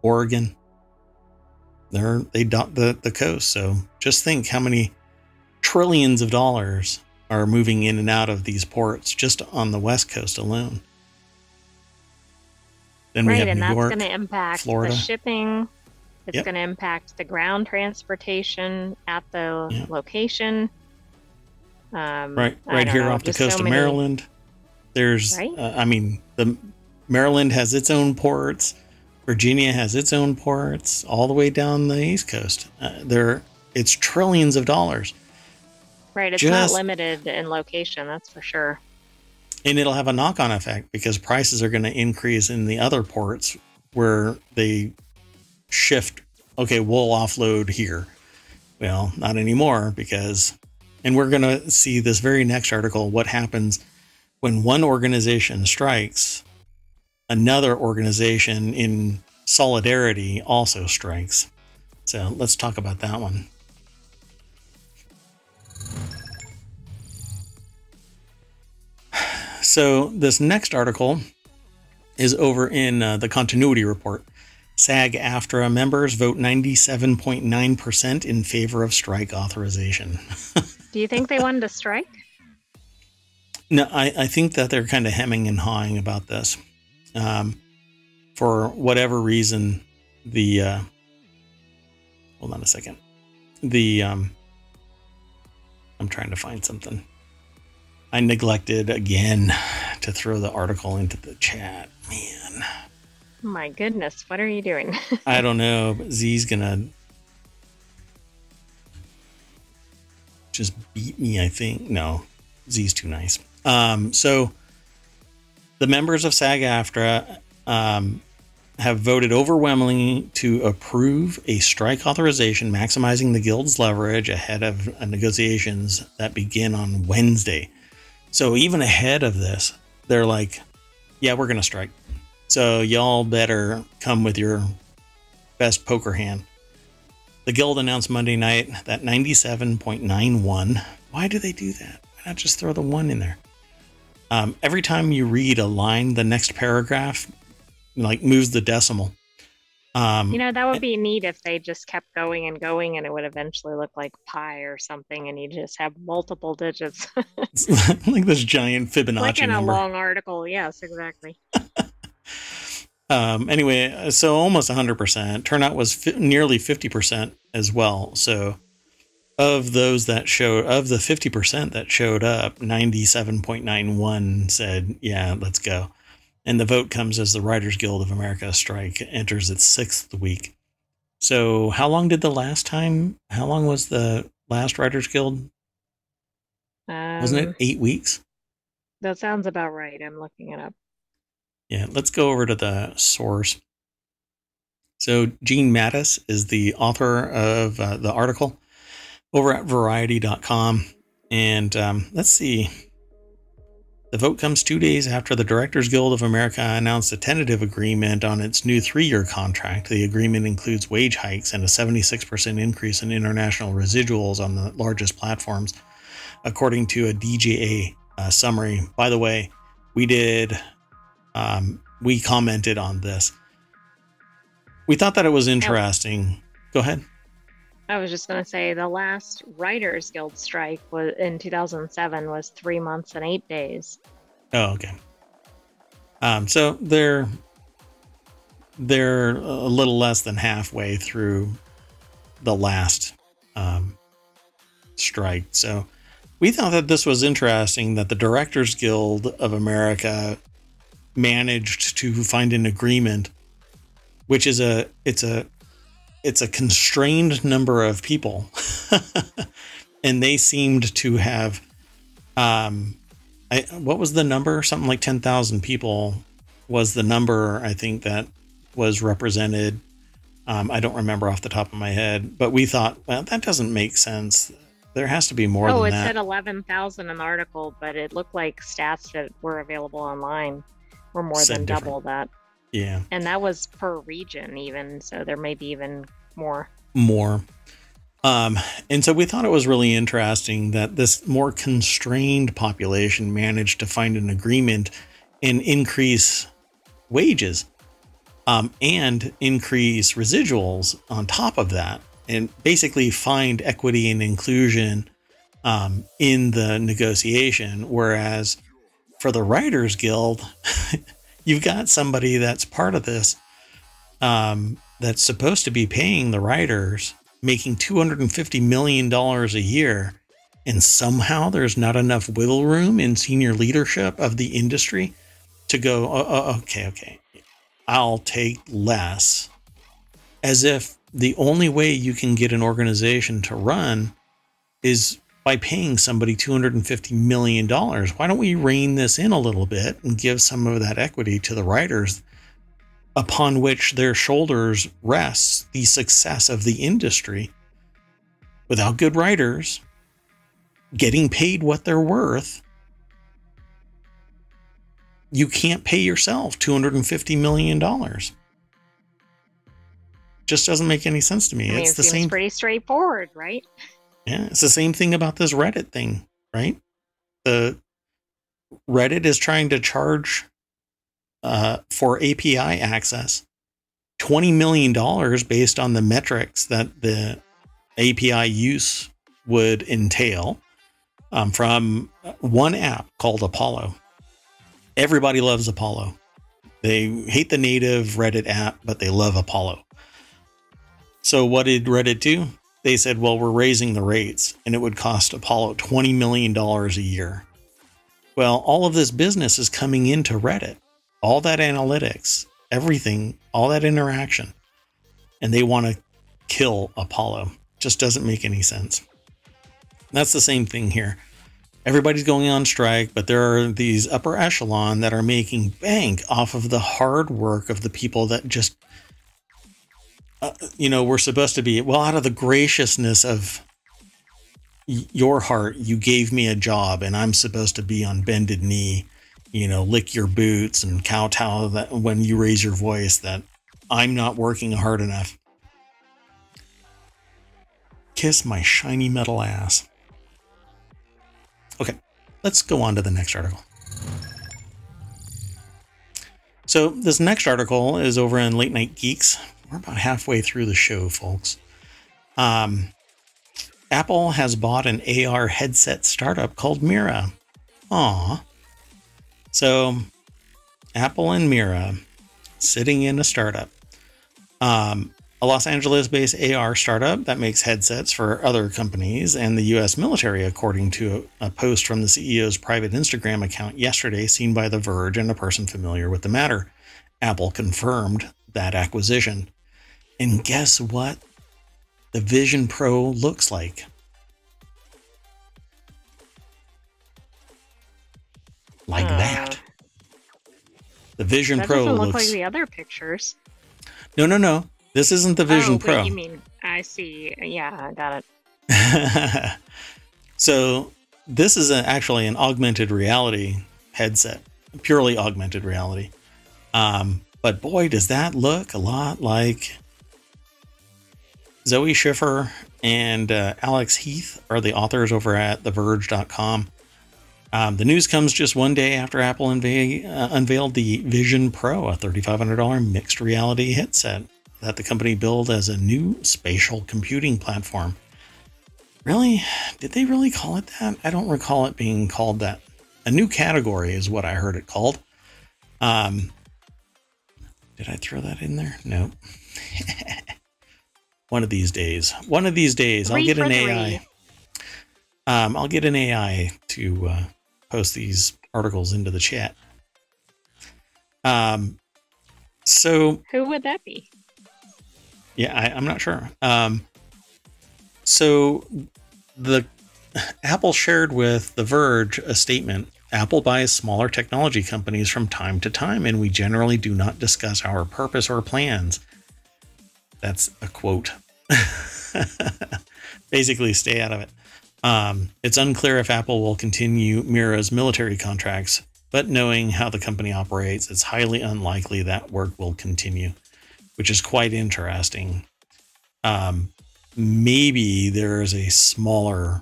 Oregon. They're they dot the the coast. So just think how many trillions of dollars are moving in and out of these ports just on the west coast alone. Then we right, have and New that's going to impact Florida. the shipping. It's Yep. going to impact the ground transportation at the Yeah. location. Um, right right here know, off the just so coast of many- Maryland. There's Right. uh, I mean the Maryland has its own ports. Virginia has its own ports all the way down the east coast. Uh, there it's trillions of dollars Right, it's just- not limited in location, that's for sure. and it'll have a knock-on effect because prices are going to increase in the other ports where they shift okay, we'll offload here. Well, not anymore because and we're going to see this very next article what happens when one organization strikes another organization in solidarity also strikes. So, let's talk about that one. So, this next article is over in uh, the continuity report. SAG AFTRA members vote 97.9% in favor of strike authorization. Do you think they wanted to strike? No, I, I think that they're kind of hemming and hawing about this. Um, for whatever reason, the uh, hold on a second. The um, I'm trying to find something. I neglected again to throw the article into the chat. Man, My goodness, what are you doing? I don't know, but Z's gonna just beat me. I think no, Z's too nice. Um, so the members of SAG-AFTRA um, have voted overwhelmingly to approve a strike authorization, maximizing the guild's leverage ahead of negotiations that begin on Wednesday. So even ahead of this, they're like, "Yeah, we're gonna strike." So y'all better come with your best poker hand. The guild announced Monday night that 97.91. Why do they do that? Why not just throw the one in there? Um, every time you read a line, the next paragraph like moves the decimal. Um, you know, that would be neat if they just kept going and going and it would eventually look like pi or something and you just have multiple digits. like this giant Fibonacci like in a number. long article. Yes, exactly. um, anyway, so almost 100%. Turnout was fi- nearly 50% as well. So, of those that showed, of the 50% that showed up, 97.91 said, yeah, let's go. And the vote comes as the Writers Guild of America strike enters its sixth week. So, how long did the last time, how long was the last Writers Guild? Um, Wasn't it eight weeks? That sounds about right. I'm looking it up. Yeah, let's go over to the source. So, Gene Maddaus is the author of uh, the article over at variety.com. And um, let's see. The vote comes two days after the Directors Guild of America announced a tentative agreement on its new three year contract. The agreement includes wage hikes and a 76% increase in international residuals on the largest platforms, according to a DGA uh, summary. By the way, we did um, we commented on this. We thought that it was interesting. Go ahead. I was just going to say the last Writers Guild strike was in 2007 was three months and eight days. Oh, okay. Um, so they're they're a little less than halfway through the last um, strike. So we thought that this was interesting that the Directors Guild of America managed to find an agreement, which is a it's a it's a constrained number of people, and they seemed to have um, I, what was the number? Something like 10,000 people was the number I think that was represented. Um, I don't remember off the top of my head, but we thought, well, that doesn't make sense. There has to be more than oh, it that. said 11,000 in the article, but it looked like stats that were available online were more Said than different. double that. Yeah, And that was per region, even. So there may be even more. more. Um, and so we thought it was really interesting that this more constrained population managed to find an agreement and increase wages um, and increase residuals on top of that and basically find equity and inclusion um, in the negotiation. Whereas for the Writers Guild, you've got somebody that's part of this um, that's supposed to be paying the writers, making $250 million a year. And somehow there's not enough wiggle room in senior leadership of the industry to go, oh, okay, okay, I'll take less. As if the only way you can get an organization to run is by paying somebody $250 million. Why don't we rein this in a little bit and give some of that equity to the writers upon which their shoulders rests the success of the industry? Without good writers getting paid what they're worth, you can't pay yourself $250 million. Just doesn't make any sense to me. I mean, it's it the same pretty straightforward, right? Yeah, it's the same thing about this Reddit thing, right? The Reddit is trying to charge uh, for API access $20 million based on the metrics that the API use would entail um, from one app called Apollo. Everybody loves Apollo. They hate the native Reddit app, but they love Apollo. So, what did Reddit do? They said, well, we're raising the rates and it would cost Apollo $20 million a year. Well, all of this business is coming into Reddit, all that analytics, everything, all that interaction. And they want to kill Apollo. Just doesn't make any sense. That's the same thing here. Everybody's going on strike, but there are these upper echelon that are making bank off of the hard work of the people that just uh, you know, we're supposed to be, well, out of the graciousness of your heart, you gave me a job and I'm supposed to be on bended knee, you know, lick your boots and kowtow that when you raise your voice that I'm not working hard enough. Kiss my shiny metal ass. Okay, let's go on to the next article. So, this next article is over in Late Night Geeks we're about halfway through the show, folks. Um, Apple has bought an AR headset startup called Mira. Aw. So, Apple and Mira sitting in a startup. Um, a Los Angeles based AR startup that makes headsets for other companies and the US military, according to a, a post from the CEO's private Instagram account yesterday, seen by The Verge and a person familiar with the matter. Apple confirmed that acquisition. And guess what? The Vision Pro looks like. Like Uh, that. The Vision That Pro doesn't look looks. like the other pictures. no, no, no. This isn't the Vision oh, Pro. You mean I see? Yeah, I got it. so this is a, actually an augmented reality headset, purely augmented reality. Um, but boy, does that look a lot like Zoe Schiffer and uh, Alex Heath are the authors over at TheVerge.com. Um, the news comes just one day after Apple unve- uh, unveiled the Vision Pro, a $3,500 mixed reality headset that the company built as a new spatial computing platform. Really? Did they really call it that? I don't recall it being called that. A new category is what I heard it called. Um, did I throw that in there? Nope. one of these days. One of these days, I'll get an. AI. Um, I'll get an AI to uh, post these articles into the chat. Um, so Who would that be? yeah, I, I'm not sure. Um, so the Apple shared with The Verge a statement. Apple buys smaller technology companies from time to time, and we generally do not discuss our purpose or plans. That's a quote. Basically, stay out of it. Um, it's unclear if Apple will continue Mira's military contracts, but knowing how the company operates, it's highly unlikely that work will continue, which is quite interesting. Um, maybe there is a smaller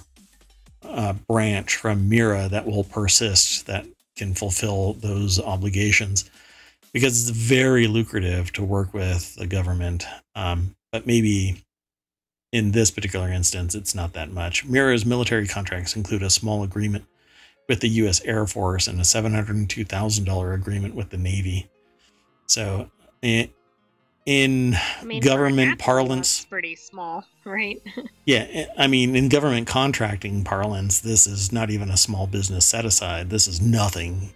uh, branch from Mira that will persist that can fulfill those obligations because it's very lucrative to work with the government. Um, but maybe in this particular instance, it's not that much. Mira's military contracts include a small agreement with the U.S. Air Force and a $702,000 agreement with the Navy. So, in, in I mean, government parlance, pretty small, right? yeah, I mean, in government contracting parlance, this is not even a small business set aside. This is nothing.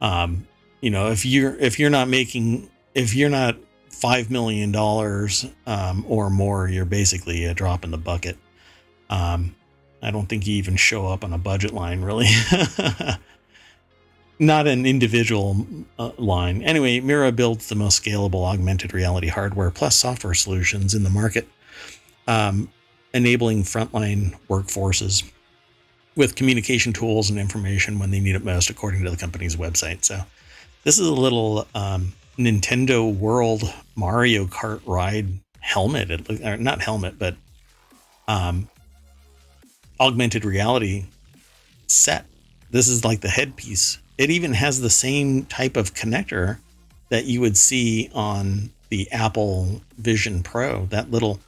Um, you know, if you're if you're not making if you're not five million dollars um, or more, you're basically a drop in the bucket. Um, I don't think you even show up on a budget line, really. Not an individual uh, line. Anyway, Mira builds the most scalable augmented reality hardware plus software solutions in the market, um, enabling frontline workforces with communication tools and information when they need it most, according to the company's website. So, this is a little um, Nintendo World Mario Kart ride helmet. It, or not helmet, but um, augmented reality set. This is like the headpiece. It even has the same type of connector that you would see on the Apple Vision Pro. That little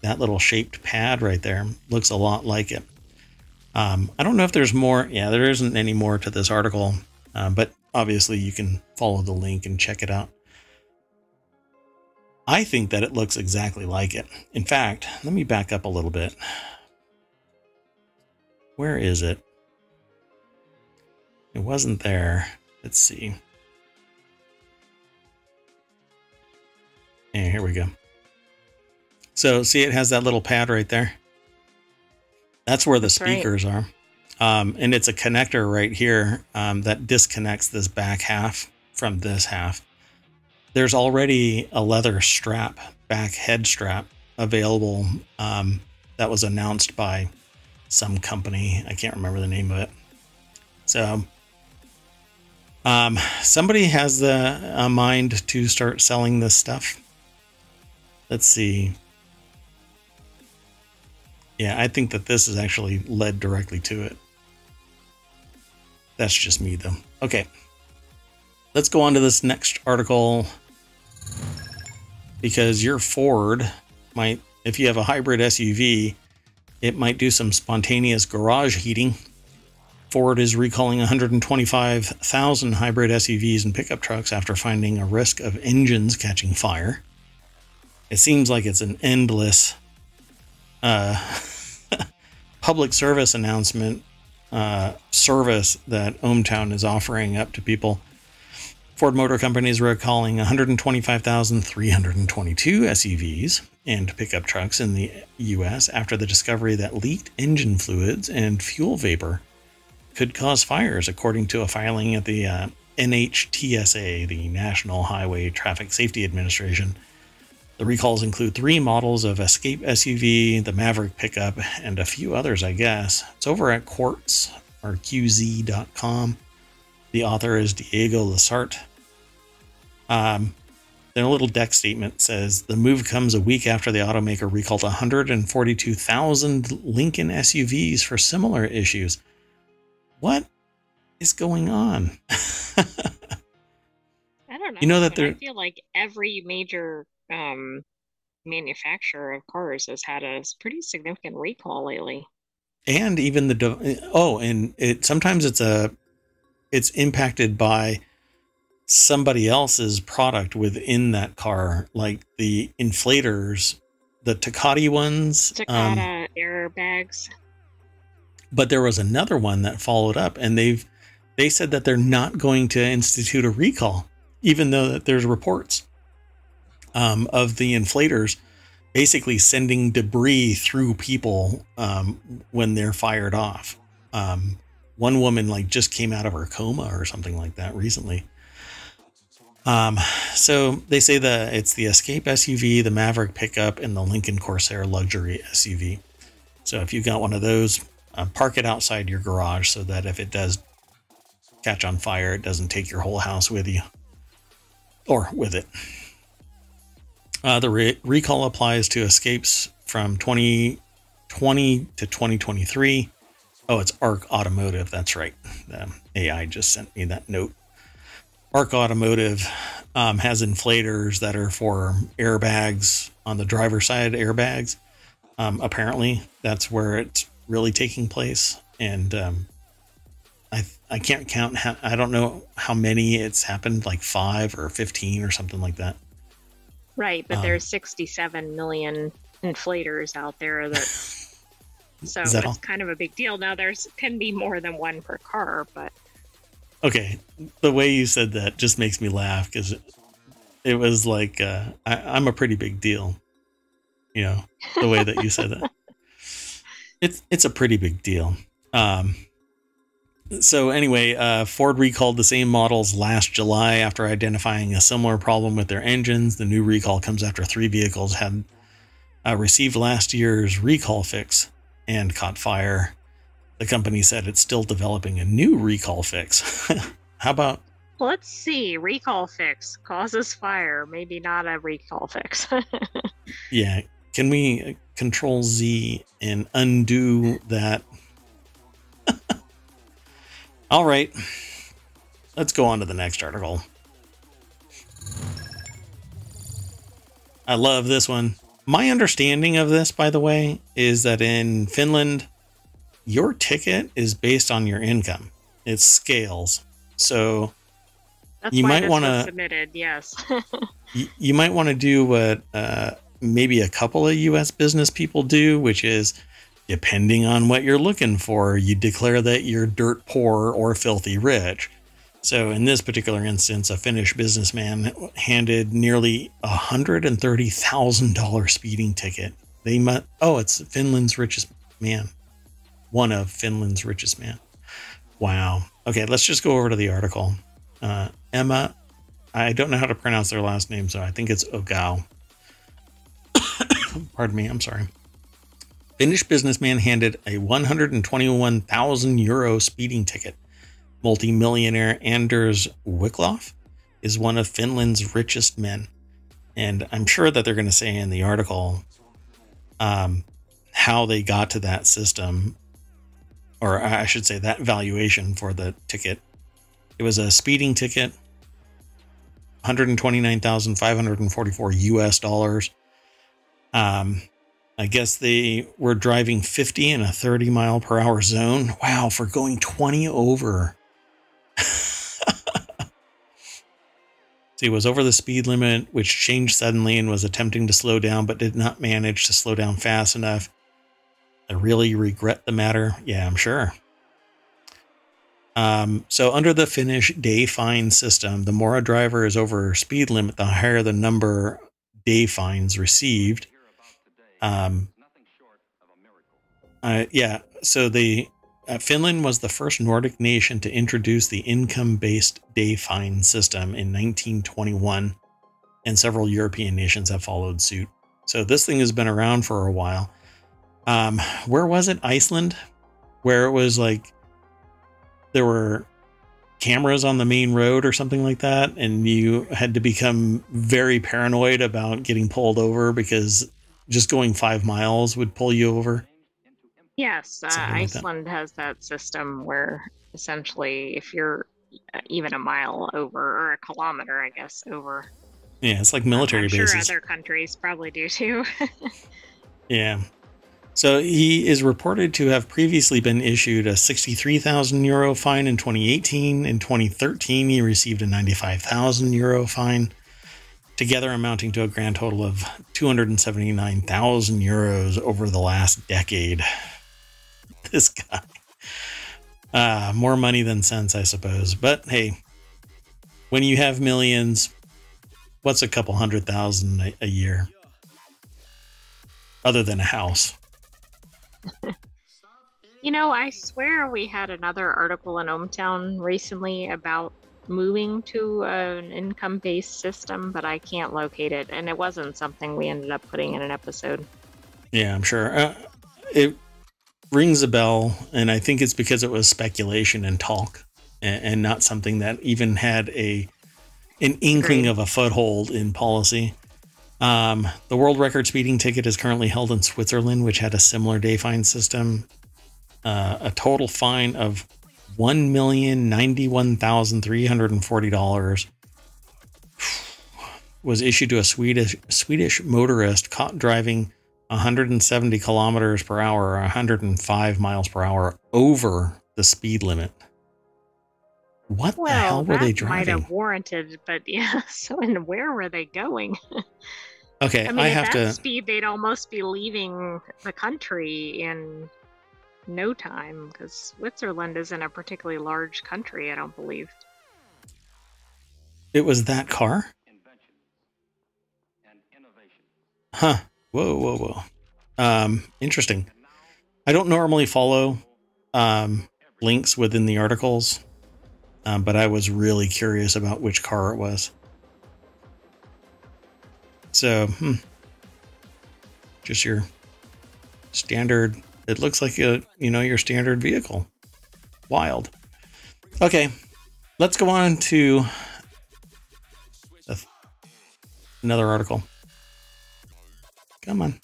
that little shaped pad right there looks a lot like it. Um, I don't know if there's more. Yeah, there isn't any more to this article, uh, but obviously you can follow the link and check it out. I think that it looks exactly like it. In fact, let me back up a little bit. Where is it? It wasn't there. Let's see. And here we go. So, see, it has that little pad right there. That's where the That's right. speakers are. Um, and it's a connector right here um, that disconnects this back half from this half. There's already a leather strap, back head strap, available um, that was announced by some company. I can't remember the name of it. So, um, somebody has the uh, mind to start selling this stuff. Let's see. Yeah, I think that this is actually led directly to it. That's just me, though. Okay. Let's go on to this next article because your Ford might, if you have a hybrid SUV, it might do some spontaneous garage heating. Ford is recalling 125,000 hybrid SUVs and pickup trucks after finding a risk of engines catching fire. It seems like it's an endless uh, public service announcement uh, service that ohmTown is offering up to people. Ford Motor Company is recalling 125,322 SUVs and pickup trucks in the U.S. after the discovery that leaked engine fluids and fuel vapor could cause fires, according to a filing at the uh, NHTSA, the National Highway Traffic Safety Administration. The recalls include three models of Escape SUV, the Maverick pickup, and a few others, I guess. It's over at Quartz or QZ.com. The author is Diego Lasarte. Um, a little deck statement says the move comes a week after the automaker recalled 142,000 Lincoln SUVs for similar issues. What is going on? I don't know. You know that there- I feel like every major um, manufacturer of cars has had a pretty significant recall lately. and even the de- oh and it sometimes it's a it's impacted by somebody else's product within that car like the inflators the Takata ones um, Takata airbags. but there was another one that followed up and they've they said that they're not going to institute a recall even though that there's reports um, of the inflators basically sending debris through people um, when they're fired off. Um, one woman like just came out of her coma or something like that recently. Um, so they say that it's the escape suv the maverick pickup and the lincoln corsair luxury suv so if you've got one of those uh, park it outside your garage so that if it does catch on fire, it doesn't take your whole house with you or with it. Uh, the re- recall applies to escapes from 2020 to 2023, Oh, it's Arc Automotive. That's right. The AI just sent me that note. Arc Automotive um, has inflators that are for airbags on the driver's side airbags. Um, apparently, that's where it's really taking place, and um, I I can't count. How, I don't know how many it's happened, like five or fifteen or something like that. Right, but um, there's 67 million inflators out there that. So that it's all? kind of a big deal. Now there's can be more than one per car, but okay, the way you said that just makes me laugh because it, it, was like uh, I, am a pretty big deal. You know, the way that you said that. It's it's a pretty big deal. Um, so anyway, uh, Ford recalled the same models last July after identifying a similar problem with their engines. The new recall comes after three vehicles had uh, received last year's recall fix and caught fire. The company said it's still developing a new recall fix. How about? Let's see. Recall fix causes fire. Maybe not a recall fix. yeah. Can we control Z and undo that? All right. Let's go on to the next article. I love this one. My understanding of this, by the way, is that in Finland, your ticket is based on your income. It scales. So That's you might want to submitted. Yes. you, you, might want to do what uh, maybe a couple of U.S. business people do, which is depending on what you're looking for, you declare that you're dirt poor or filthy rich. So in this particular instance, a Finnish businessman handed nearly a hundred and thirty thousand dollar speeding ticket. They must. Oh, it's Finland's richest man one of Finland's richest man. Wow. Okay, let's just go over to the article. Uh, Emma, I don't know how to pronounce their last name, so I think it's Ogao. Pardon me, I'm sorry. Finnish businessman handed a 121,000 euro speeding ticket. Multi-millionaire Anders Wiklöf is one of Finland's richest men. And I'm sure that they're going to say in the article um, how they got to that system or I should say that valuation for the ticket. It was a speeding ticket, 129,544 US dollars. Um, I guess they were driving 50 in a 30 mile per hour zone. Wow, for going 20 over. he was over the speed limit, which changed suddenly and was attempting to slow down, but did not manage to slow down fast enough. I really regret the matter. Yeah, I'm sure. Um, so under the Finnish day fine system, the more a driver is over speed limit, the higher the number day fines received. Um, uh, yeah, so the uh, Finland was the first Nordic nation to introduce the income-based day fine system in 1921, and several European nations have followed suit. So this thing has been around for a while um, where was it? Iceland, where it was like there were cameras on the main road or something like that, and you had to become very paranoid about getting pulled over because just going five miles would pull you over. Yes, uh, Iceland that. has that system where essentially, if you're uh, even a mile over or a kilometer, I guess over. Yeah, it's like military I'm bases. Sure, other countries probably do too. yeah, so he is reported to have previously been issued a 63,000 euro fine in 2018. In 2013, he received a 95,000 euro fine, together amounting to a grand total of 279,000 euros over the last decade. This guy. Uh, more money than sense, I suppose. But hey, when you have millions, what's a couple hundred thousand a, a year? Other than a house you know, I swear we had another article in ohmTown recently about moving to an income based system, but I can't locate it. And it wasn't something we ended up putting in an episode. Yeah, I'm sure. Uh, it rings a bell, and I think it's because it was speculation and talk and, and not something that even had a an inkling Great. of a foothold in policy. Um, the world record speeding ticket is currently held in Switzerland, which had a similar day fine system. uh, a total fine of one million ninety one thousand three hundred and forty dollars was issued to a Swedish Swedish motorist caught driving 170 kilometers per hour or 105 miles per hour over the speed limit. What well, the hell were they might driving? have warranted, but yeah. So, and where were they going? Okay, I I, mean, at have that to. speed, they'd almost be leaving the country in no time because Switzerland isn't a particularly large country, I don't believe. It was that car? Huh. Whoa, whoa, whoa. Um, interesting. I don't normally follow um, links within the articles, um, but I was really curious about which car it was. So, hmm. just your standard. It looks like a you know your standard vehicle. Wild. Okay, let's go on to another article. Come on.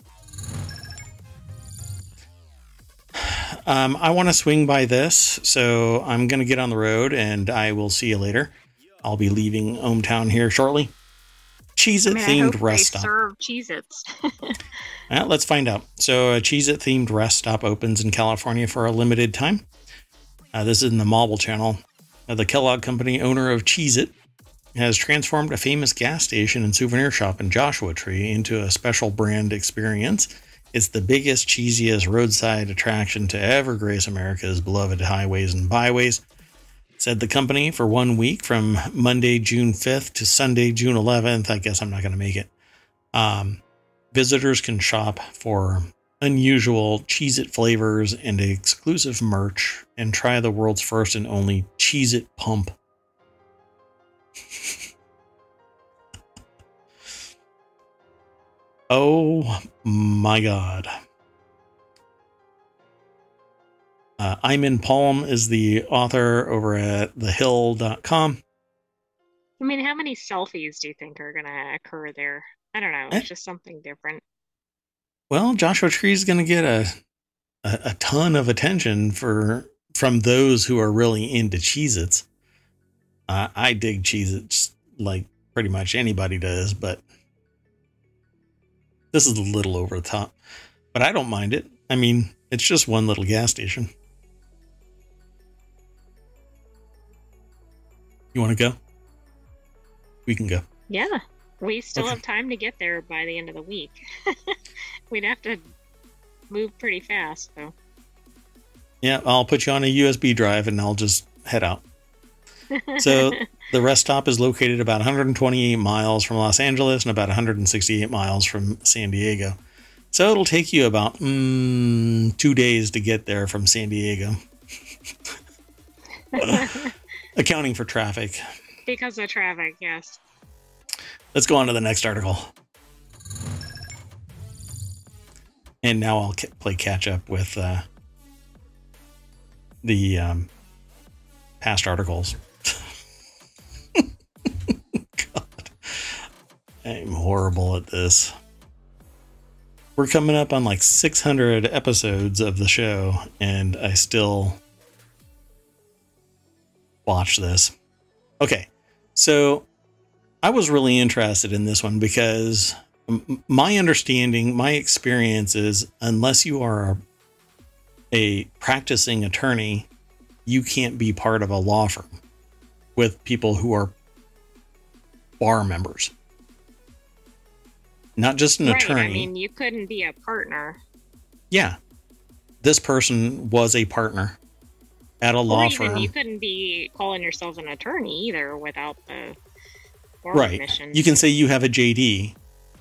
Um, I want to swing by this, so I'm going to get on the road and I will see you later. I'll be leaving ohmTown here shortly. Cheez I It mean, themed rest stop. serve. Well, let's find out. So, a Cheez It themed rest stop opens in California for a limited time. Uh, this is in the Mobble Channel. Uh, the Kellogg Company, owner of Cheez It, has transformed a famous gas station and souvenir shop in Joshua Tree into a special brand experience. It's the biggest, cheesiest roadside attraction to ever grace America's beloved highways and byways, said the company for one week from Monday, June 5th to Sunday, June 11th. I guess I'm not going to make it. Um, visitors can shop for unusual Cheez It flavors and exclusive merch and try the world's first and only Cheez It pump. oh my god. Uh, Iman Palm is the author over at thehill.com. I mean, how many selfies do you think are going to occur there? I don't know. Eh. It's just something different. Well, Joshua Tree is going to get a, a a ton of attention for from those who are really into Cheez-Its. Uh, I dig Cheez-Its like pretty much anybody does, but this is a little over the top. But I don't mind it. I mean, it's just one little gas station. You want to go? We can go. Yeah, we still have time to get there by the end of the week. We'd have to move pretty fast, though. Yeah, I'll put you on a USB drive and I'll just head out. So the rest stop is located about 128 miles from Los Angeles and about 168 miles from San Diego. So it'll take you about mm, two days to get there from San Diego, accounting for traffic. because of traffic, yes. Let's go on to the next article. And now I'll play catch up with uh, the um, past articles. God, I'm horrible at this. We're coming up on like 600 episodes of the show, and I still watch this. Okay, so I was really interested in this one because my understanding, my experience is unless you are a, a practicing attorney, you can't be part of a law firm with people who are bar members. Not just an right. attorney. I mean, you couldn't be a partner. yeah. This person was a partner at a Or law firm. you couldn't be calling yourself an attorney either without the right. admission. You can say you have a JD,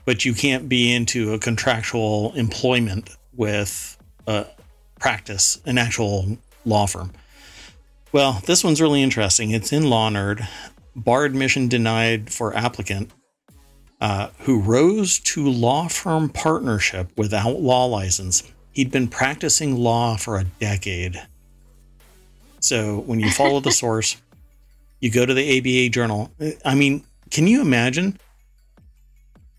but you can't be into a contractual employment with a practice, an actual law firm. Well, this one's really interesting. It's in Law Nerd. Bar admission denied for applicant uh, who rose to law firm partnership without law license. He'd been practicing law for a decade. So when you follow the source, you go to the ABA journal. I mean, can you imagine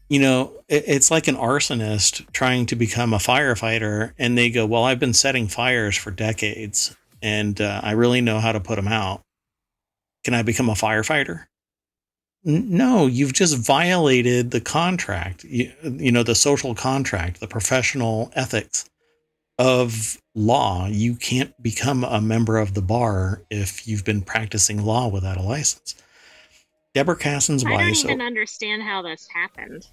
you know, it, it's like an arsonist trying to become a firefighter, and they go, "Well, I've been setting fires for decades, and uh, I really know how to put them out. Can I become a firefighter?" No, you've just violated the contract. You, you know, the social contract, the professional ethics of law. You can't become a member of the bar if you've been practicing law without a license. Deborah Cassens I don't wife. even understand how this happened.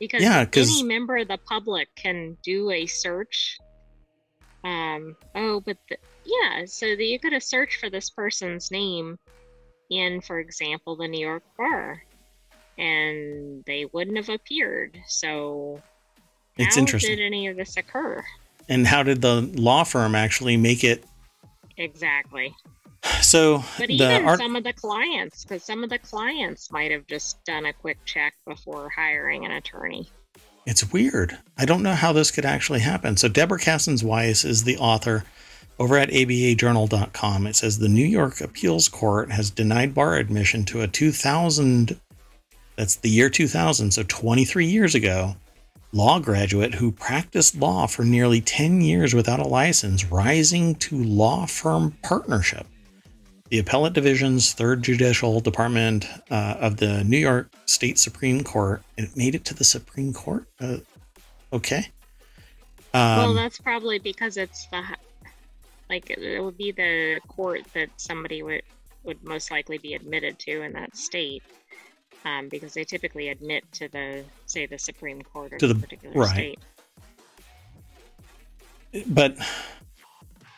Because Yeah, any member of the public can do a search. Um, oh, but the, yeah, so that you could have searched for this person's name in, for example, the New York bar, and they wouldn't have appeared. So, It's how interesting. did any of this occur? and how did the law firm actually make it? Exactly. So But the even art, some of the clients, because some of the clients might have just done a quick check before hiring an attorney. it's weird. I don't know how this could actually happen. So Deborah Cassens Weiss is the author over at abajournal.com. It says the New York Appeals Court has denied bar admission to a 2000 that's the year 2000, so 23 years ago, law graduate who practiced law for nearly 10 years without a license, rising to law firm partnership. The Appellate Division's Third Judicial Department uh, of the New York State Supreme Court. It made it to the Supreme Court. Uh, okay. well, Um, that's probably because it's the like it- it would be the court that somebody would would most likely be admitted to in that state, um, because they typically admit to the say the Supreme Court or To the, the- particular right. state. but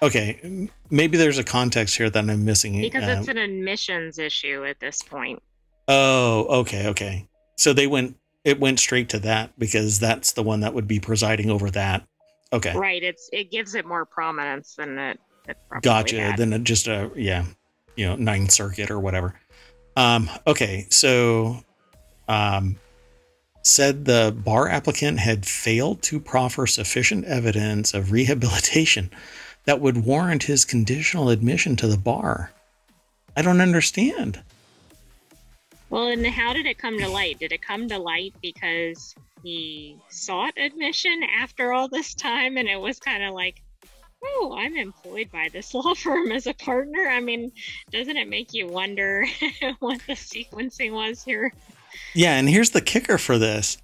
okay, maybe there's a context here that I'm missing. Because Uh, it's an admissions issue at this point. oh, okay, okay. So they went. It went straight to that because that's the one that would be presiding over that. Okay. Right. It's it gives it more prominence than it. it gotcha had. then just a yeah you know ninth circuit or whatever um okay so um said the bar applicant had failed to proffer sufficient evidence of rehabilitation that would warrant his conditional admission to the bar i don't understand Well, and how did it come to light? Did it come to light because he sought admission after all this time and it was kind of like, oh, I'm employed by this law firm as a partner? I mean, doesn't it make you wonder what the sequencing was here? yeah and here's the kicker for this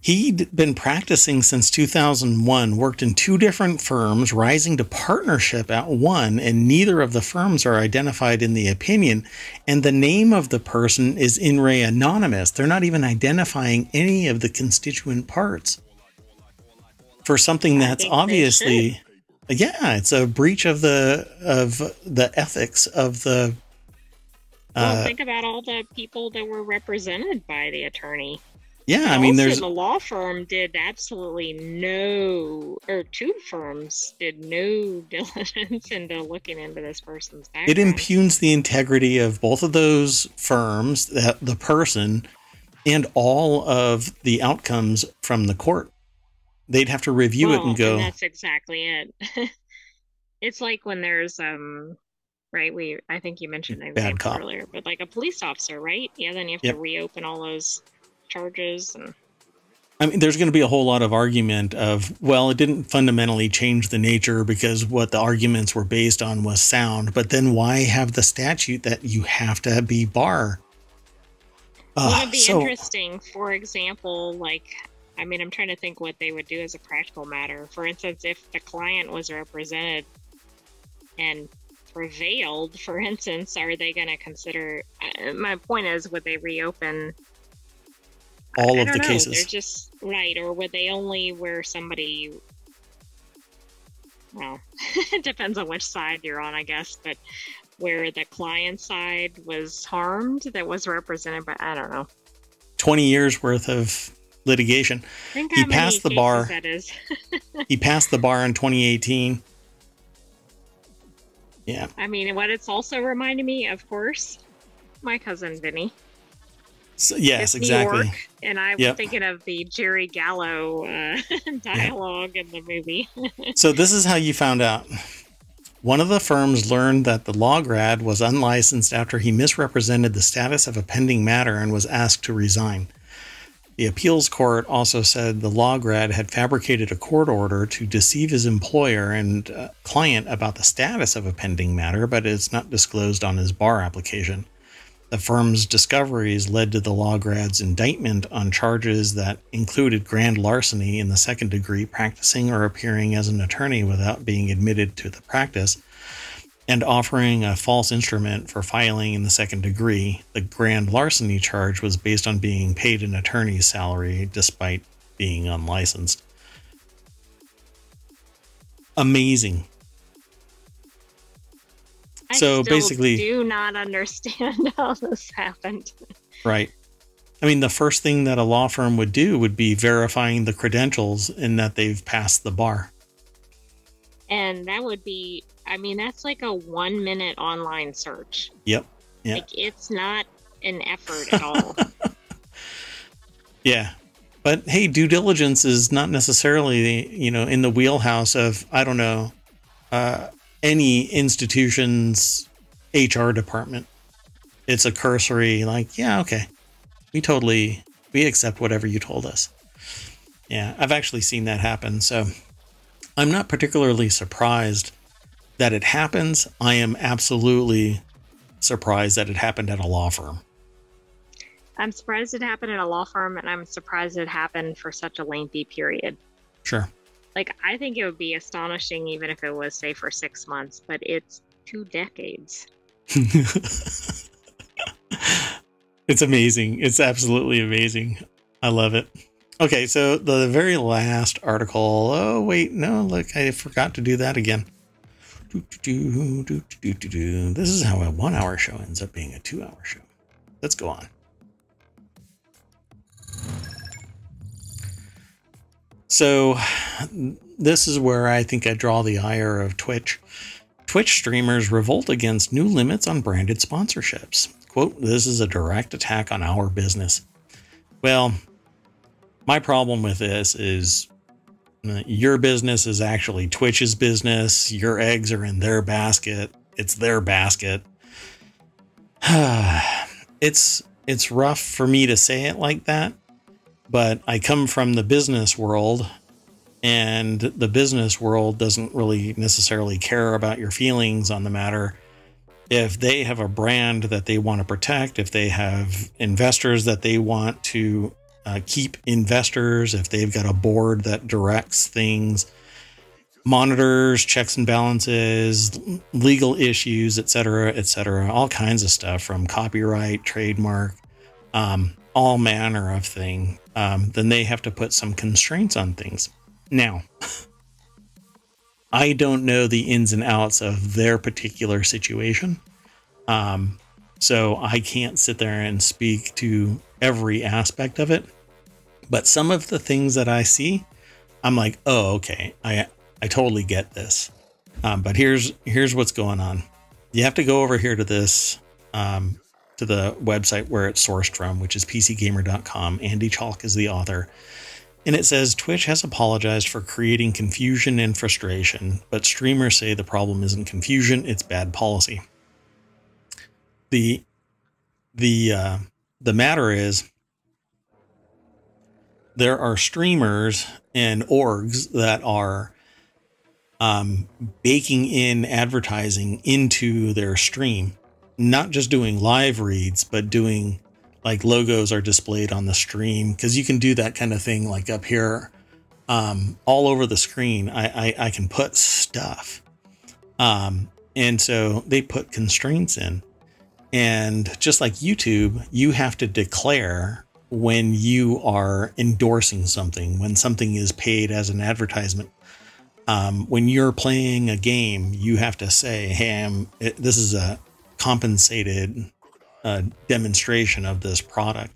he'd been practicing since 2001 worked in two different firms rising to partnership at one and neither of the firms are identified in the opinion. And the name of the person is in re anonymous. They're not even identifying any of the constituent parts. For something that's obviously yeah it's a breach of the of the ethics of the well, uh, think about all the people that were represented by the attorney. Yeah i mean Also, there's the law firm did absolutely no, or two firms did no diligence into looking into this person's background. it impugns the integrity of both of those firms that the person and all of the outcomes from the court they'd have to review it and go that's exactly it. it's like when there's um, right? We I think you mentioned an Bad example cop. earlier, but like a police officer, right? Yeah, then you have Yep. to reopen all those charges and i mean there's going to be a whole lot of argument of well it didn't fundamentally change the nature because what the arguments were based on was sound but then why have the statute that you have to be bar Well, it'd be so interesting, for example, like, I mean, I'm trying to think what they would do as a practical matter. For instance, if the client was represented and prevailed, for instance, are they going to consider? Uh, my point is, would they reopen all I of the know, cases They're just right, or were they only where somebody? Well, it depends on which side you're on, I guess. But where the client side was harmed, that was represented by I don't know. 20 years worth of litigation Think He passed the bar. That is. he passed the bar in 2018 yeah I mean, what it's also reminding me, of course, my cousin Vinny. So, yes, exactly. York, and I was Yep. thinking of the Jerry Gallo uh, dialogue in the movie. So this is how you found out. One of the firms learned that the law grad was unlicensed after he misrepresented the status of a pending matter and was asked to resign. The appeals court also said the law grad had fabricated a court order to deceive his employer and uh, client about the status of a pending matter, but it's not disclosed on his bar application. The firm's discoveries led to the lograd's indictment on charges that included grand larceny in the second degree, practicing or appearing as an attorney without being admitted to the practice, and offering a false instrument for filing in the second degree. The grand larceny charge was based on being paid an attorney's salary despite being unlicensed. Amazing. I So basically- do not understand how this happened. Right. I mean, the first thing that a law firm would do would be verifying the credentials and that they've passed the bar. And that would be, I mean, that's like a one minute online search. Yep. Yeah. Like, it's not an effort at all. Yeah. But hey, due diligence is not necessarily, you know, in the wheelhouse of, I don't know, uh, any institution's HR department. It's a cursory, like, yeah, okay. We totally, we accept whatever you told us. Yeah, I've actually seen that happen. So I'm not particularly surprised that it happens. I am absolutely surprised that it happened at a law firm. I'm surprised it happened at a law firm, and I'm surprised it happened for such a lengthy period. Sure. Like, I think it would be astonishing even if it was, say, for six months, but it's two decades. it's amazing. It's absolutely amazing. I love it. Okay, so the very last article. Oh, wait, no, look, I forgot to do that again. This is how a one hour show ends up being a two hour show. Let's go on. So, this is where I think I draw the ire of Twitch. Twitch streamers revolt against new limits on branded sponsorships. Quote, this is a direct attack on our business. Well, my problem with this is uh, your business is actually Twitch's business. Your eggs are in their basket. It's their basket. it's it's rough for me to say it like that, but I come from the business world and the business world doesn't really necessarily care about your feelings on the matter. If they have a brand that they want to protect, if they have investors that they want to uh, keep investors, if they've got a board that directs things, monitors, checks and balances, legal issues, etc., etc., all kinds of stuff from copyright, trademark, um, all manner of thing, um, then they have to put some constraints on things. Now, I don't know the ins and outs of their particular situation. Um, so I can't sit there and speak to every aspect of it. But some of the things that I see, I'm like, oh, okay, I I totally get this. Um, but here's here's what's going on. You have to go over here to this um, to the website where it's sourced from, which is pcgamer.com. Andy Chalk is the author. And it says Twitch has apologized for creating confusion and frustration, but streamers say the problem isn't confusion, it's bad policy. The the uh, the matter is there are streamers and orgs that are um, baking in advertising into their stream, not just doing live reads, but doing like logos are displayed on the stream because you can do that kind of thing like up here um, all over the screen. I, I, I can put stuff. Um, and so they put constraints in. And just like youtube you have to declare when you are endorsing something when something is paid as an advertisement. Um, when you're playing a game you have to say hey I'm, it, this is a compensated uh, demonstration of this product.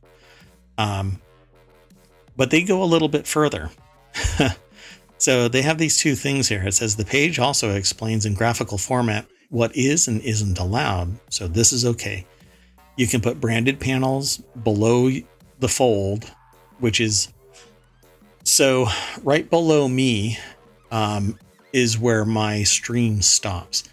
Um, but they go a little bit further. so they have these two things here. It says the page also explains in graphical format what is and isn't allowed. So this is okay. You can put branded panels below the fold, which is so right below me um, is where my stream stops.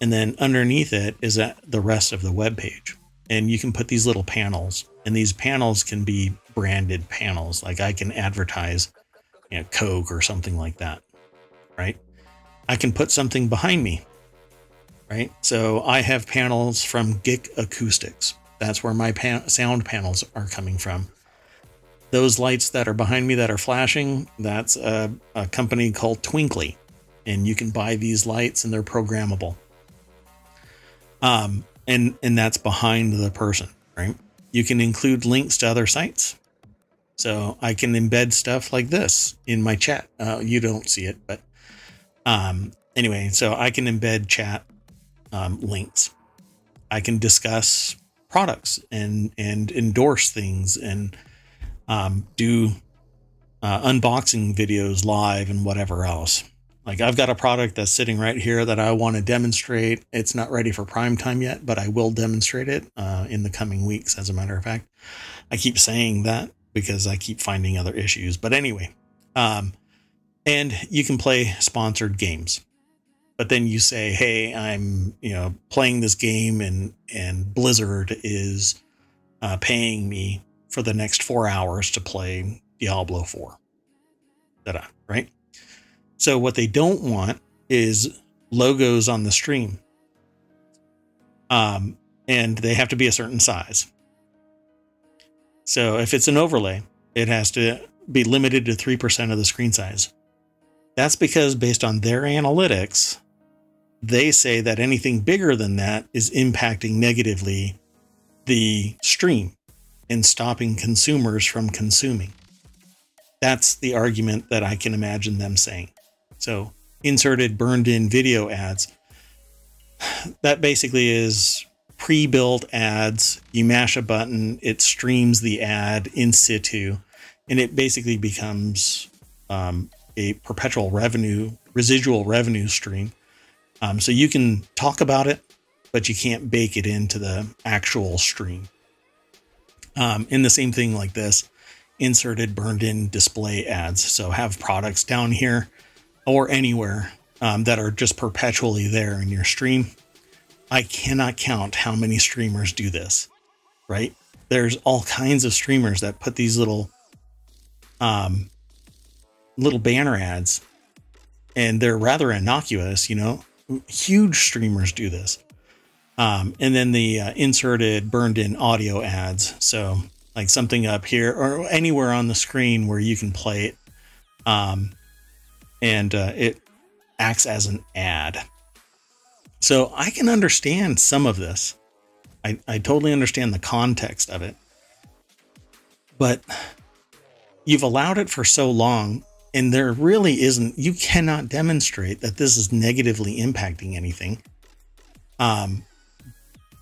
And then underneath it is the rest of the web page and you can put these little panels, and these panels can be branded panels. Like I can advertise, you know, Coke or something like that, right? I can put something behind me, right? So I have panels from GIK Acoustics. That's where my sound panels are coming from. Those lights that are behind me that are flashing, that's a, a company called Twinkly. And you can buy these lights and they're programmable. Um, and and that's behind the person, right? You can include links to other sites. So I can embed stuff like this in my chat. Uh, you don't see it, but um, anyway, so I can embed chat um, links. I can discuss products and and endorse things and um, do uh, unboxing videos live and whatever else. Like I've got a product that's sitting right here that I want to demonstrate. It's not ready for prime time yet, but I will demonstrate it uh, in the coming weeks. As a matter of fact, I keep saying that because I keep finding other issues. But anyway, um, and you can play sponsored games. But then you say, "Hey, I'm you know playing this game, and and Blizzard is uh, paying me for the next four hours to play Diablo 4. Da-da, right? So what they don't want is logos on the stream. Um, and they have to be a certain size. So if it's an overlay, it has to be limited to 3% of the screen size. That's because based on their analytics, they say that anything bigger than that is impacting negatively the stream and stopping consumers from consuming. That's the argument that I can imagine them saying. So, inserted burned in video ads. That basically is pre built ads. You mash a button, it streams the ad in situ, and it basically becomes um, a perpetual revenue, residual revenue stream. Um, so you can talk about it, but you can't bake it into the actual stream. Um, and the same thing like this inserted burned in display ads. So have products down here or anywhere um, that are just perpetually there in your stream. I cannot count how many streamers do this, right? There's all kinds of streamers that put these little um, little banner ads and they're rather innocuous, you know. Huge streamers do this. Um, and then the uh, inserted burned in audio ads. So like something up here or anywhere on the screen where you can play it. Um, and uh, it acts as an ad. So I can understand some of this. I, I totally understand the context of it. But you've allowed it for so long, and there really isn't, you cannot demonstrate that this is negatively impacting anything. Um,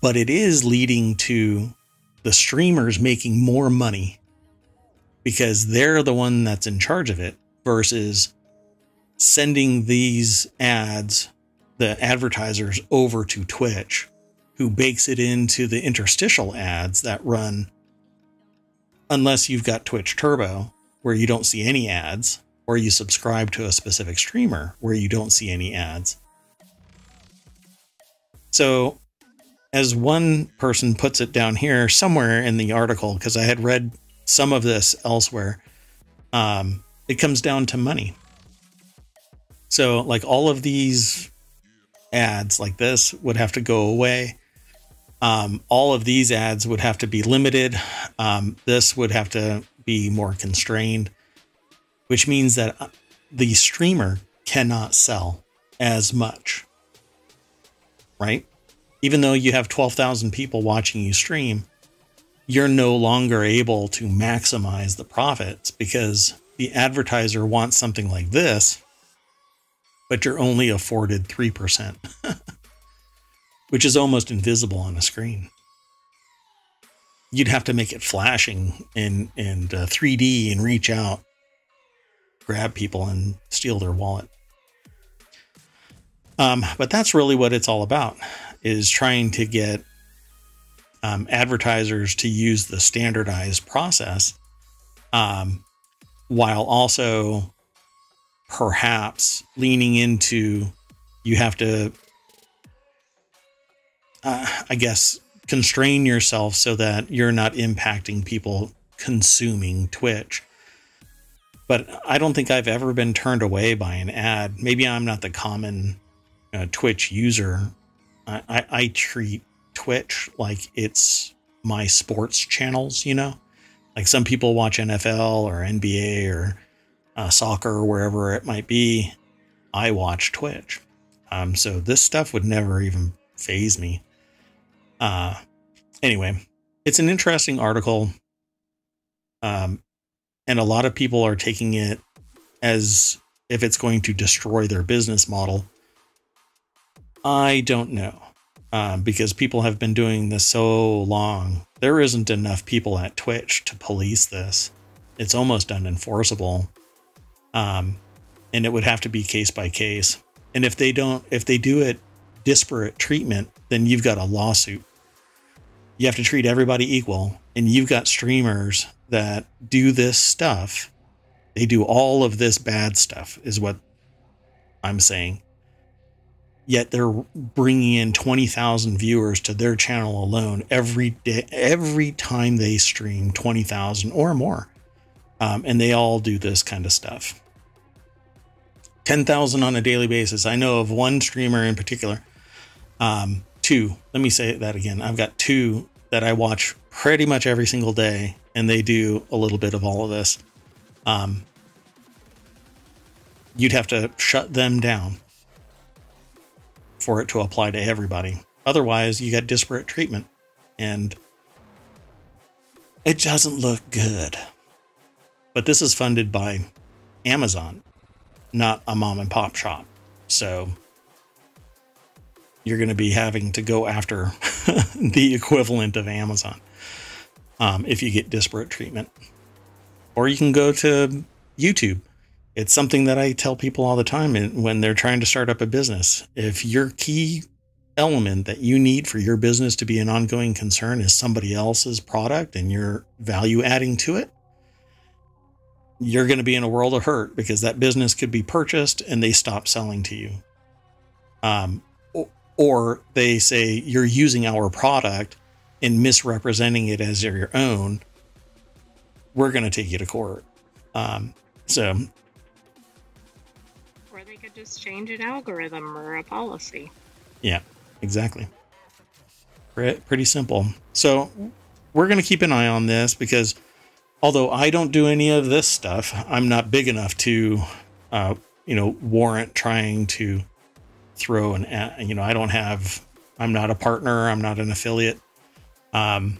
but it is leading to the streamers making more money because they're the one that's in charge of it versus sending these ads the advertisers over to Twitch who bakes it into the interstitial ads that run unless you've got Twitch Turbo where you don't see any ads or you subscribe to a specific streamer where you don't see any ads. So as one person puts it down here somewhere in the article, because I had read some of this elsewhere, um, it comes down to money. So, like all of these ads like this would have to go away. Um, all of these ads would have to be limited. Um, this would have to be more constrained, which means that uh, the streamer cannot sell as much. Right? even though you have 12,000 people watching you stream, you're no longer able to maximize the profits because the advertiser wants something like this, but you're only afforded 3%, which is almost invisible on a screen. You'd have to make it flashing and, and uh, 3D and reach out, grab people, and steal their wallet. Um, but that's really what it's all about is trying to get um, advertisers to use the standardized process um, while also perhaps leaning into you have to uh, i guess constrain yourself so that you're not impacting people consuming Twitch. But I don't think I've ever been turned away by an ad. Maybe I'm not the common uh, Twitch user. I, I, I treat Twitch like it's my sports channels, you know? Like some people watch NFL or NBA or uh, soccer wherever it might be. I watch Twitch. Um, so this stuff would never even phase me. Uh, anyway, it's an interesting article. Um, and a lot of people are taking it as if it's going to destroy their business model. I don't know. Um, because people have been doing this so long. There isn't enough people at Twitch to police this. It's almost unenforceable. Um, and it would have to be case by case. And if they don't, if they do it disparate treatment, then you've got a lawsuit. You have to treat everybody equal. And you've got streamers that do this stuff. They do all of this bad stuff, is what I'm saying yet they're bringing in 20,000 viewers to their channel alone every day, every time they stream 20,000 or more. Um, and they all do this kind of stuff. 10,000 on a daily basis. I know of one streamer in particular. Um, two, let me say that again. I've got two that I watch pretty much every single day, and they do a little bit of all of this. Um, you'd have to shut them down for it to apply to everybody. Otherwise, you get disparate treatment and it doesn't look good. But this is funded by Amazon, not a mom and pop shop. So you're going to be having to go after the equivalent of Amazon um, if you get disparate treatment. Or you can go to YouTube it's something that I tell people all the time when they're trying to start up a business. If your key element that you need for your business to be an ongoing concern is somebody else's product and you're value adding to it, you're going to be in a world of hurt because that business could be purchased and they stop selling to you. Um, or they say you're using our product and misrepresenting it as your own. We're going to take you to court. Um, so or they could just change an algorithm or a policy. Yeah, exactly. Pretty simple. So we're going to keep an eye on this because although I don't do any of this stuff, I'm not big enough to, uh, you know, warrant trying to throw an, you know, I don't have, I'm not a partner, I'm not an affiliate. Um,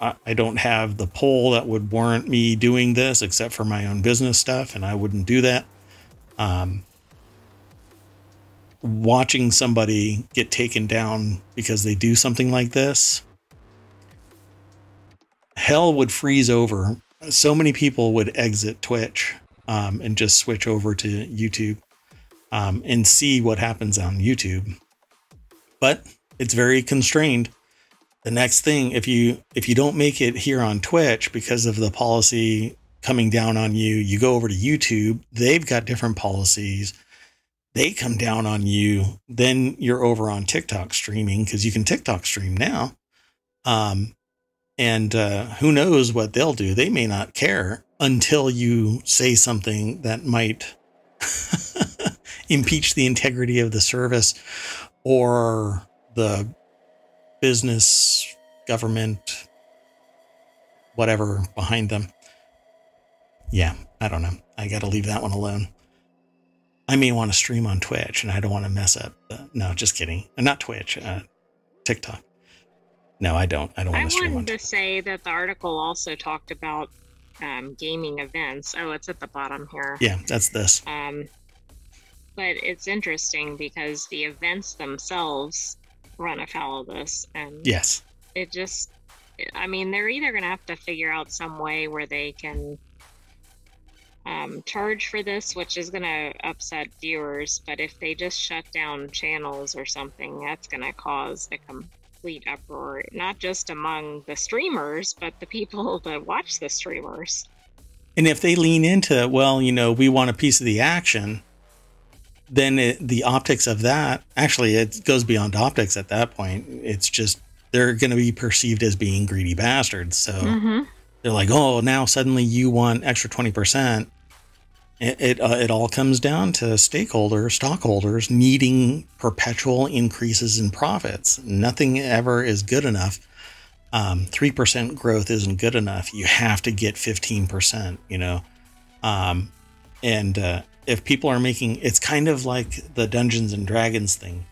I, I don't have the pull that would warrant me doing this except for my own business stuff, and I wouldn't do that um, watching somebody get taken down because they do something like this, hell would freeze over. So many people would exit Twitch um, and just switch over to YouTube um, and see what happens on YouTube. But it's very constrained. The next thing, if you if you don't make it here on Twitch because of the policy coming down on you. You go over to YouTube, they've got different policies. They come down on you. Then you're over on TikTok streaming because you can TikTok stream now. Um, and uh, who knows what they'll do? They may not care until you say something that might impeach the integrity of the service or the business, government, whatever behind them yeah, I don't know. I got to leave that one alone. I may want to stream on Twitch and I don't want to mess up. no, just kidding. Not Twitch, uh, TikTok. No, I don't. I don't want to stream. I wanted to say that the article also talked about um, gaming events. Oh, it's at the bottom here. Yeah, that's this. Um, but it's interesting because the events themselves run afoul of this, and yes, it just. I mean, they're either going to have to figure out some way where they can um, charge for this, which is going to upset viewers. But if they just shut down channels or something, that's going to cause a complete uproar, not just among the streamers, but the people that watch the streamers. And if they lean into, well, you know, we want a piece of the action, then it, the optics of that actually it goes beyond optics at that point. It's just they're going to be perceived as being greedy bastards. So hmm they're like, oh, now suddenly you want extra twenty percent. It it, uh, it all comes down to stakeholders, stockholders needing perpetual increases in profits. Nothing ever is good enough. Um, Three percent growth isn't good enough. You have to get fifteen percent. You know, um, and uh, if people are making, it's kind of like the Dungeons and Dragons thing,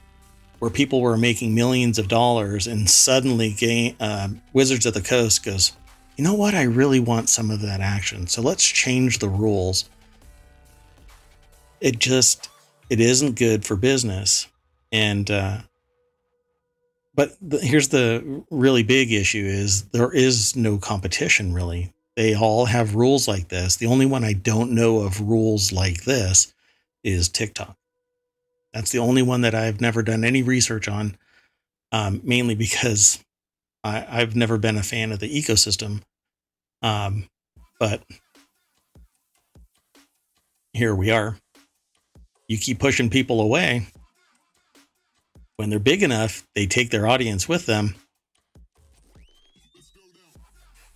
where people were making millions of dollars, and suddenly, uh, Wizards of the Coast goes, you know what? I really want some of that action. So let's change the rules. It just it isn't good for business. And uh but the, here's the really big issue is there is no competition really. They all have rules like this. The only one I don't know of rules like this is TikTok. That's the only one that I've never done any research on, um, mainly because I, I've never been a fan of the ecosystem. Um, but here we are. You keep pushing people away. When they're big enough, they take their audience with them.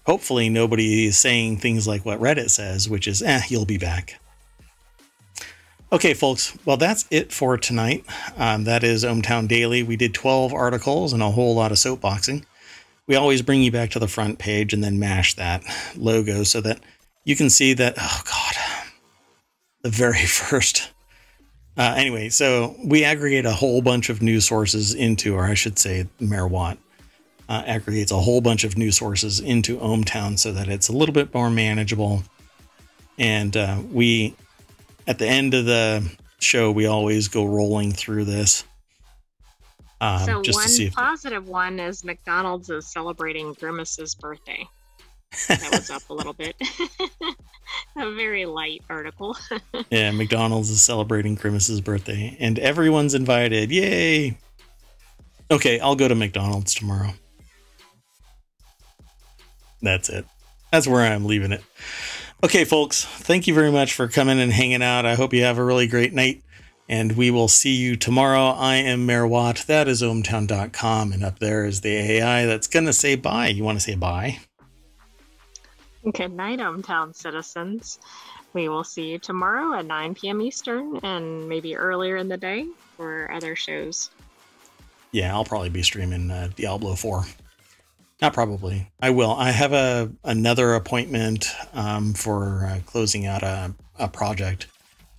Hopefully, nobody is saying things like what Reddit says, which is, eh, you'll be back. Okay, folks. Well, that's it for tonight. Um, that is ohmTown Daily. We did 12 articles and a whole lot of soapboxing we always bring you back to the front page and then mash that logo so that you can see that oh god the very first uh, anyway so we aggregate a whole bunch of news sources into or i should say mayor watt uh, aggregates a whole bunch of news sources into ohmTown so that it's a little bit more manageable and uh, we at the end of the show we always go rolling through this um, so just to see one positive one is McDonald's is celebrating Grimace's birthday. That was up a little bit. a very light article. Yeah, McDonald's is celebrating Grimace's birthday, and everyone's invited. Yay! Okay, I'll go to McDonald's tomorrow. That's it. That's where I'm leaving it. Okay, folks, thank you very much for coming and hanging out. I hope you have a really great night, and we will see you tomorrow. I am Mayor Watt. That is ohmtown.com, and up there is the AI that's going to say bye. You want to say bye? Good night, ohmTown citizens. We will see you tomorrow at 9 p.m. Eastern and maybe earlier in the day for other shows. Yeah, I'll probably be streaming uh, Diablo 4. Not probably. I will. I have a another appointment um, for uh, closing out a, a project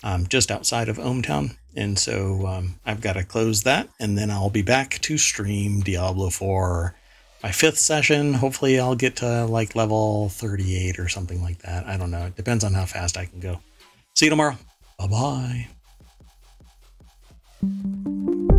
um, just outside of ohmTown. And so um, I've got to close that, and then I'll be back to stream Diablo 4. My fifth session, hopefully, I'll get to like level 38 or something like that. I don't know. It depends on how fast I can go. See you tomorrow. Bye bye.